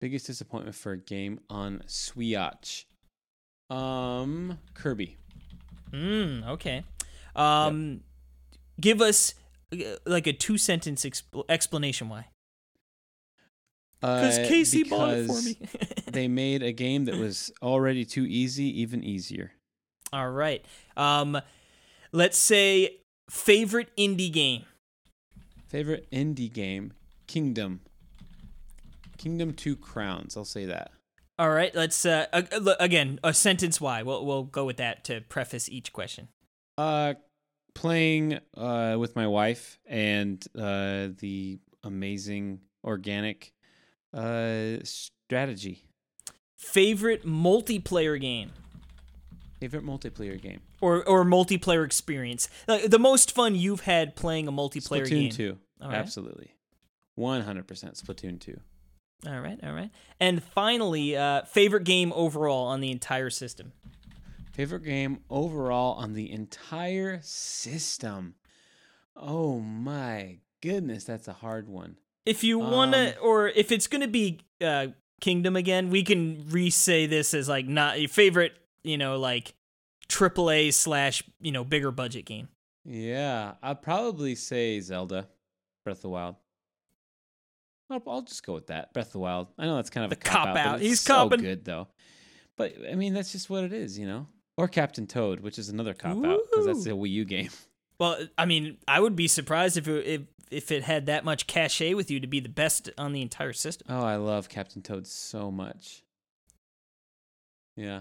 Biggest disappointment for a game on Switch. Um Kirby. Mm, okay. Um, give us uh, like a two sentence expl- explanation why. Because Uh, Casey bought it for me. they made a game that was already too easy, even easier. All right. Um, let's say favorite indie game. Favorite indie game, Kingdom. Kingdom Two Crowns. I'll say that. All right. Let's uh, again a sentence why. We'll we'll go with that to preface each question. Uh, playing uh with my wife and uh the amazing organic uh strategy. Favorite multiplayer game. Favorite multiplayer game. Or, or multiplayer experience. Like, the most fun you've had playing a multiplayer Splatoon game. Two. All right. Absolutely. One hundred percent Splatoon Two. All right, all right. And finally, uh, favorite game overall on the entire system. Favorite game overall on the entire system. Oh my goodness, that's a hard one. If you wanna, Um, or if it's gonna be uh, Kingdom again, we can re-say this as like not your favorite, you know, like AAA slash you know bigger budget game. Yeah, I'd probably say Zelda, Breath of the Wild. I'll, I'll just go with that, Breath of the Wild. I know that's kind of The a cop, cop out. out. He's so copping. good though. But I mean, that's just what it is, you know. Or Captain Toad, which is another cop out because that's a Wii U game. Well, I mean, I would be surprised if it, if if it had that much cachet with you to be the best on the entire system. Oh, I love Captain Toad so much. Yeah,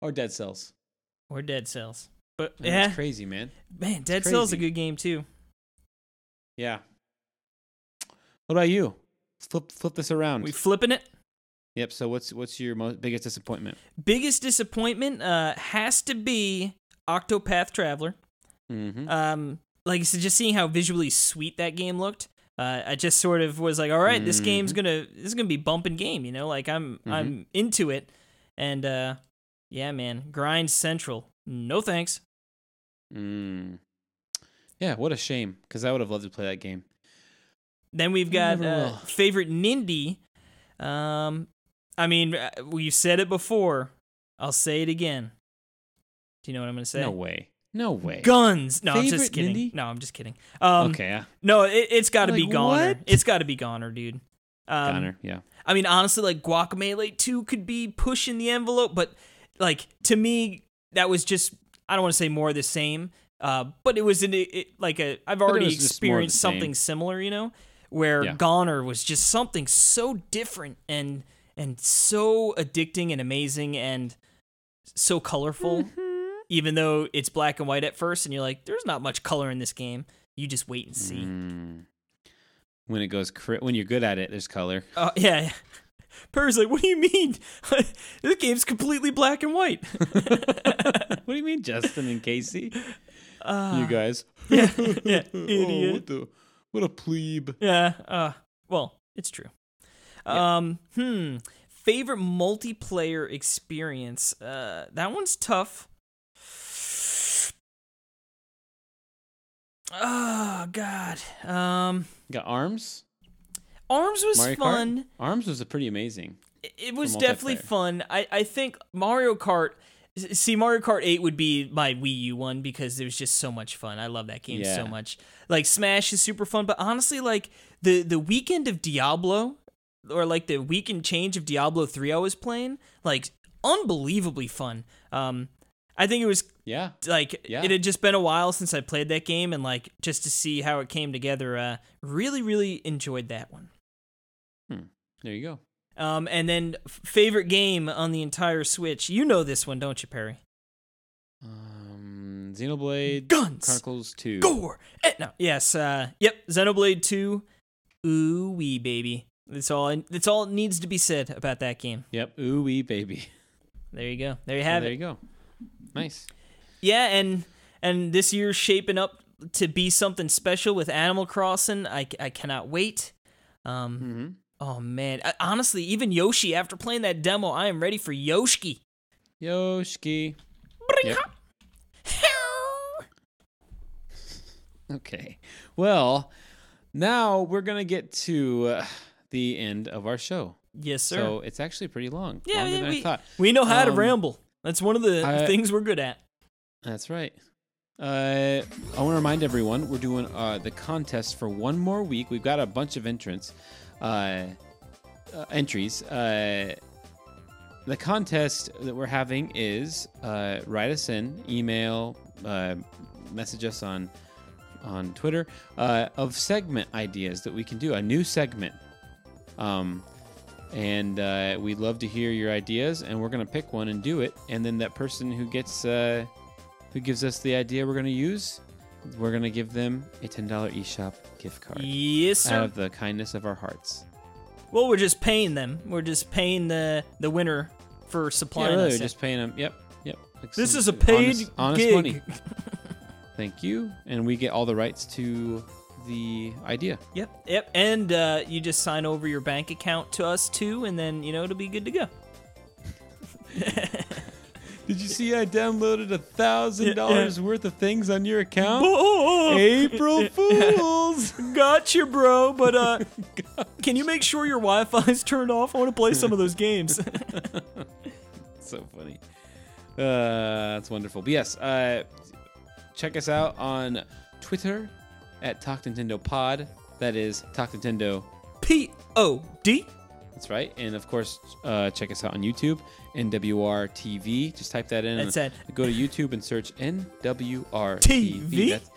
or Dead Cells. Or Dead Cells. But I mean, yeah, it's eh. crazy, man. man, Dead Cells is a good game too. Yeah. What about you? Flip flip this around. We flipping it. Yep. So what's what's your most biggest disappointment? Biggest disappointment uh, has to be Octopath Traveler. Mm-hmm. Um, like I said, just seeing how visually sweet that game looked, uh, I just sort of was like, all right, this game's gonna this is gonna be bumping game, you know, like I'm I'm into it, and uh, yeah, man, grind central. No thanks. Mm. Yeah. What a shame, because I would have loved to play that game. Then we've got uh, favorite Nindy. Um, I mean, uh, we've said it before. I'll say it again. Do you know what I'm gonna say? No way. No way. Guns. No, I'm just kidding. Nindy? No, I'm just kidding. Um, okay. Yeah. No, it, it's got to be GoNNER. what? It's got to be GoNNER, dude. Um, Connor. Yeah. I mean, honestly, like Guacamole 2 could be pushing the envelope, but like to me, that was just I don't want to say more of the same, uh, but it was in it, like a I've already was just more of the experienced same. something similar, you know, where Yeah. GoNNER was just something so different and and so addicting and amazing and so colorful. Mm-hmm. Even though it's black and white at first, and you're like, "There's not much color in this game." You just wait and see. Mm. When it goes cri- when you're good at it, there's color. Uh, yeah. yeah. Per's like, what do you mean? this game's completely black and white. what do you mean, Justin and Casey? Uh, you guys. yeah, yeah, Oh, idiot. what, the, what a plebe. Yeah. Uh, well, it's true. Um, hmm. Favorite multiplayer experience. Uh, that one's tough. Oh God. Um, You got Arms. Arms was Mario fun. Kart. Arms was a pretty amazing. It- It was definitely fun. I I think Mario Kart. See, Mario Kart 8 would be my Wii U one because it was just so much fun. I love that game so much. Like Smash is super fun, but honestly, like the the weekend of Diablo, or like the weekend change of Diablo 3 I was playing, like unbelievably fun. Um, I think it was Yeah. like Yeah. it had just been a while since I played that game, and like just to see how it came together, uh, really really enjoyed that one. Hmm. There you go. Um, and then favorite game on the entire Switch. You know this one, don't you, Perry? Um, Xenoblade Guns, Chronicles Two. gore. Eh, no, yes. Uh, yep. Xenoblade Two. Ooh wee baby. That's all. That's all it needs to be said about that game. Yep. Ooh wee baby. There you go. There you have there it. There you go. Nice. Yeah, and and this year's shaping up to be something special with Animal Crossing. I, I cannot wait. Um, Mm-hmm. Oh man, I, honestly, even Yoshi. After playing that demo, I am ready for Yoshi. Yoshki. Yep. Okay. Well, now we're gonna get to uh, the end of our show. Yes, sir. So it's actually pretty long. yeah, yeah, we, we know how to Um, ramble. That's one of the I- things we're good at. That's right. Uh, I want to remind everyone we're doing uh, the contest for one more week. We've got a bunch of entrants, uh, uh, entries. Uh, the contest that we're having is uh, write us in, email, uh, message us on on Twitter uh, of segment ideas that we can do a new segment. Um, and uh, we'd love to hear your ideas, and we're gonna pick one and do it. And then that person who gets uh, who gives us the idea we're gonna use, we're gonna give them a ten dollar eShop gift card Yes, out of the kindness of our hearts. Well, we're just paying them. We're just paying the the winner for Yeah, supplying really, us. we're just paying them. Yep, yep. Like this is a paid honest, honest gig. money. Thank you, and we get all the rights to the idea. Yep, yep. And uh, you just sign over your bank account to us too, and then you know it'll be good to go. Did you see I downloaded a thousand dollars worth of things on your account? Oh, April Fools! gotcha, bro. But uh, can you make sure your Wi-Fi is turned off? I want to play some of those games. so funny. Uh, that's wonderful. But yes, uh, check us out on Twitter at Talk Nintendo Pod. That is Talk Nintendo. P O D. That's right. And of course, uh, check us out on YouTube, NWR TV. Just type that in. That's it. Go to YouTube and search NWR TV? That's-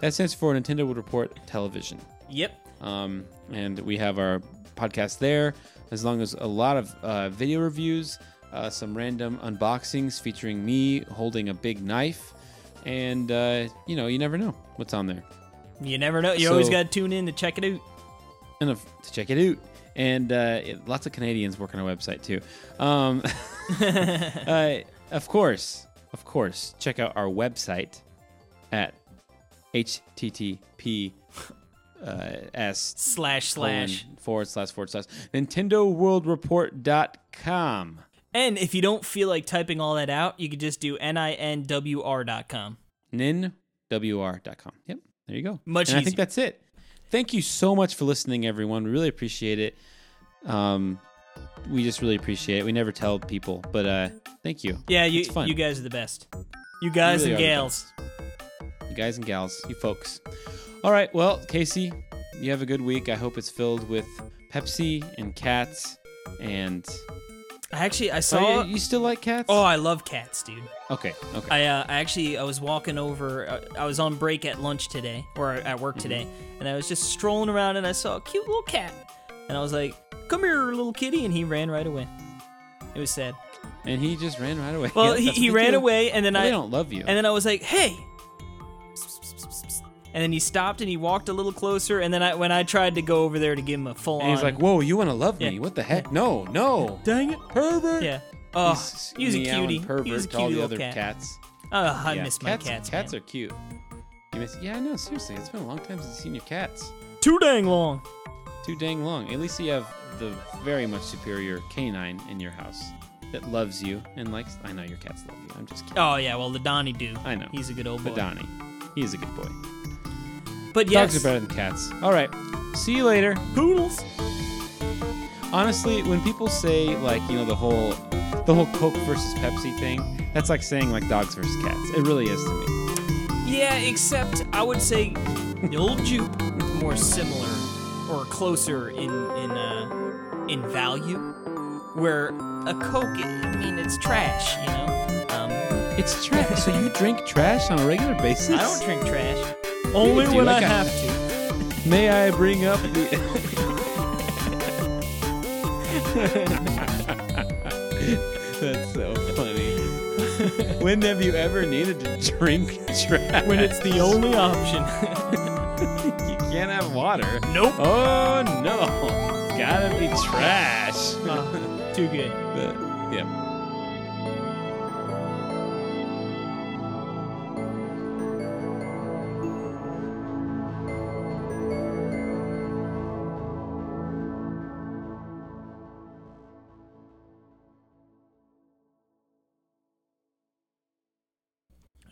That stands for Nintendo World Report Television. Yep. Um, and we have our podcast there, as long as a lot of uh, video reviews, uh, some random unboxings featuring me holding a big knife, and uh, you know, you never know what's on there. You never know. You always got to tune in to check it out. And to check it out. And uh, it- lots of Canadians work on our website too. Um, uh, of course, of course, check out our website at http uh, s Slash slash. forward slash forward slash nintendoworldreport.com And if you don't feel like typing all that out, you could just do ninwr.com. ninwr.com yep there you go Much and i think that's it thank you so much for listening everyone. We really appreciate it. Um we just really appreciate it. We never tell people but uh thank you. Yeah, you you guys are the best. You guys really and gals. you guys and gals you folks. All right well casey you have a good week. I hope it's filled with pepsi and cats and I actually, I oh, saw. you, you still like cats Oh, I love cats, dude. okay okay I uh, I actually I was walking over. Uh, I was on break at lunch today, or at work today, and I was just strolling around and I saw a cute little cat, and I was like, "Come here, little kitty," and he ran right away. It was sad. and he just ran right away Well, Yeah, he, he ran do. away, and then Well, I they don't love you and then I was like, "Hey." And then he stopped and he walked a little closer. And then I, when I tried to go over there to give him a full And on, he's like, "Whoa, you want to love me? Yeah. What the heck? No, no, "Dang it, pervert." yeah." Oh, He's he was a meowing cutie. Pervert He was a to all the other cat. cats. Oh, I Yeah, miss my cats. Cats man. are cute. You miss? Yeah, no. Seriously, it's been a long time since I've seen your cats. too dang long. Too dang long. At least you have the very much superior canine in your house that loves you and likes. I know your cats love you. I'm just kidding. Oh yeah, well the Donnie do. I know. He's a good old boy. But Donnie, he is a good boy. But yes, Dogs are better than cats. All right. See you later. poodles. Honestly, when people say like you know the whole the whole Coke versus Pepsi thing, that's like saying like dogs versus cats. It really is to me. Yeah, except I would say the old Jupe is more similar or closer in in uh, in value, where a Coke, I mean, it's trash. You know, um, It's trash. so you drink trash on a regular basis? I don't drink trash. Only when like I a- have to. May I bring up the? That's so funny. when have you ever needed to drink trash? When it's the only option. you can't have water. nope. Oh no! It's gotta be trash. Ah, too good. But, yeah.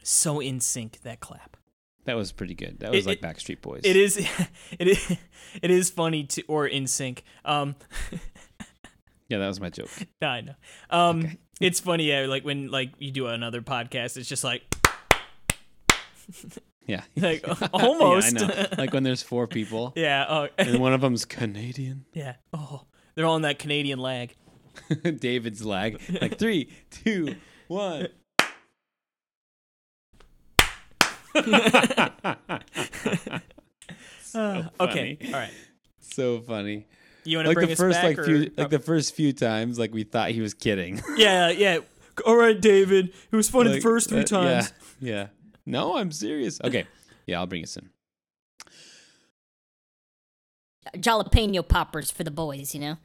So in sync that clap. That was pretty good. That was It- like Backstreet Boys. It is, it is, it is funny to or in sync. Um, Yeah, that was my joke. no, I know. Um, it's funny, yeah. Like when like you do another podcast, it's just like Yeah. like Yeah, almost. I know. Like when there's four people yeah. Oh, and one of them's Canadian. yeah. Oh, they're all in that Canadian lag. David's lag. Like three, two, one. Uh, okay. All right. So funny. You want to Like bring the us first back? like or- few like oh, the first few times like we thought he was kidding. yeah, yeah. All right, David. It was funny Like, the first three uh, times. Yeah. Yeah. No, I'm serious. Okay. Yeah, I'll bring us in. jalapeno poppers for the boys, you know?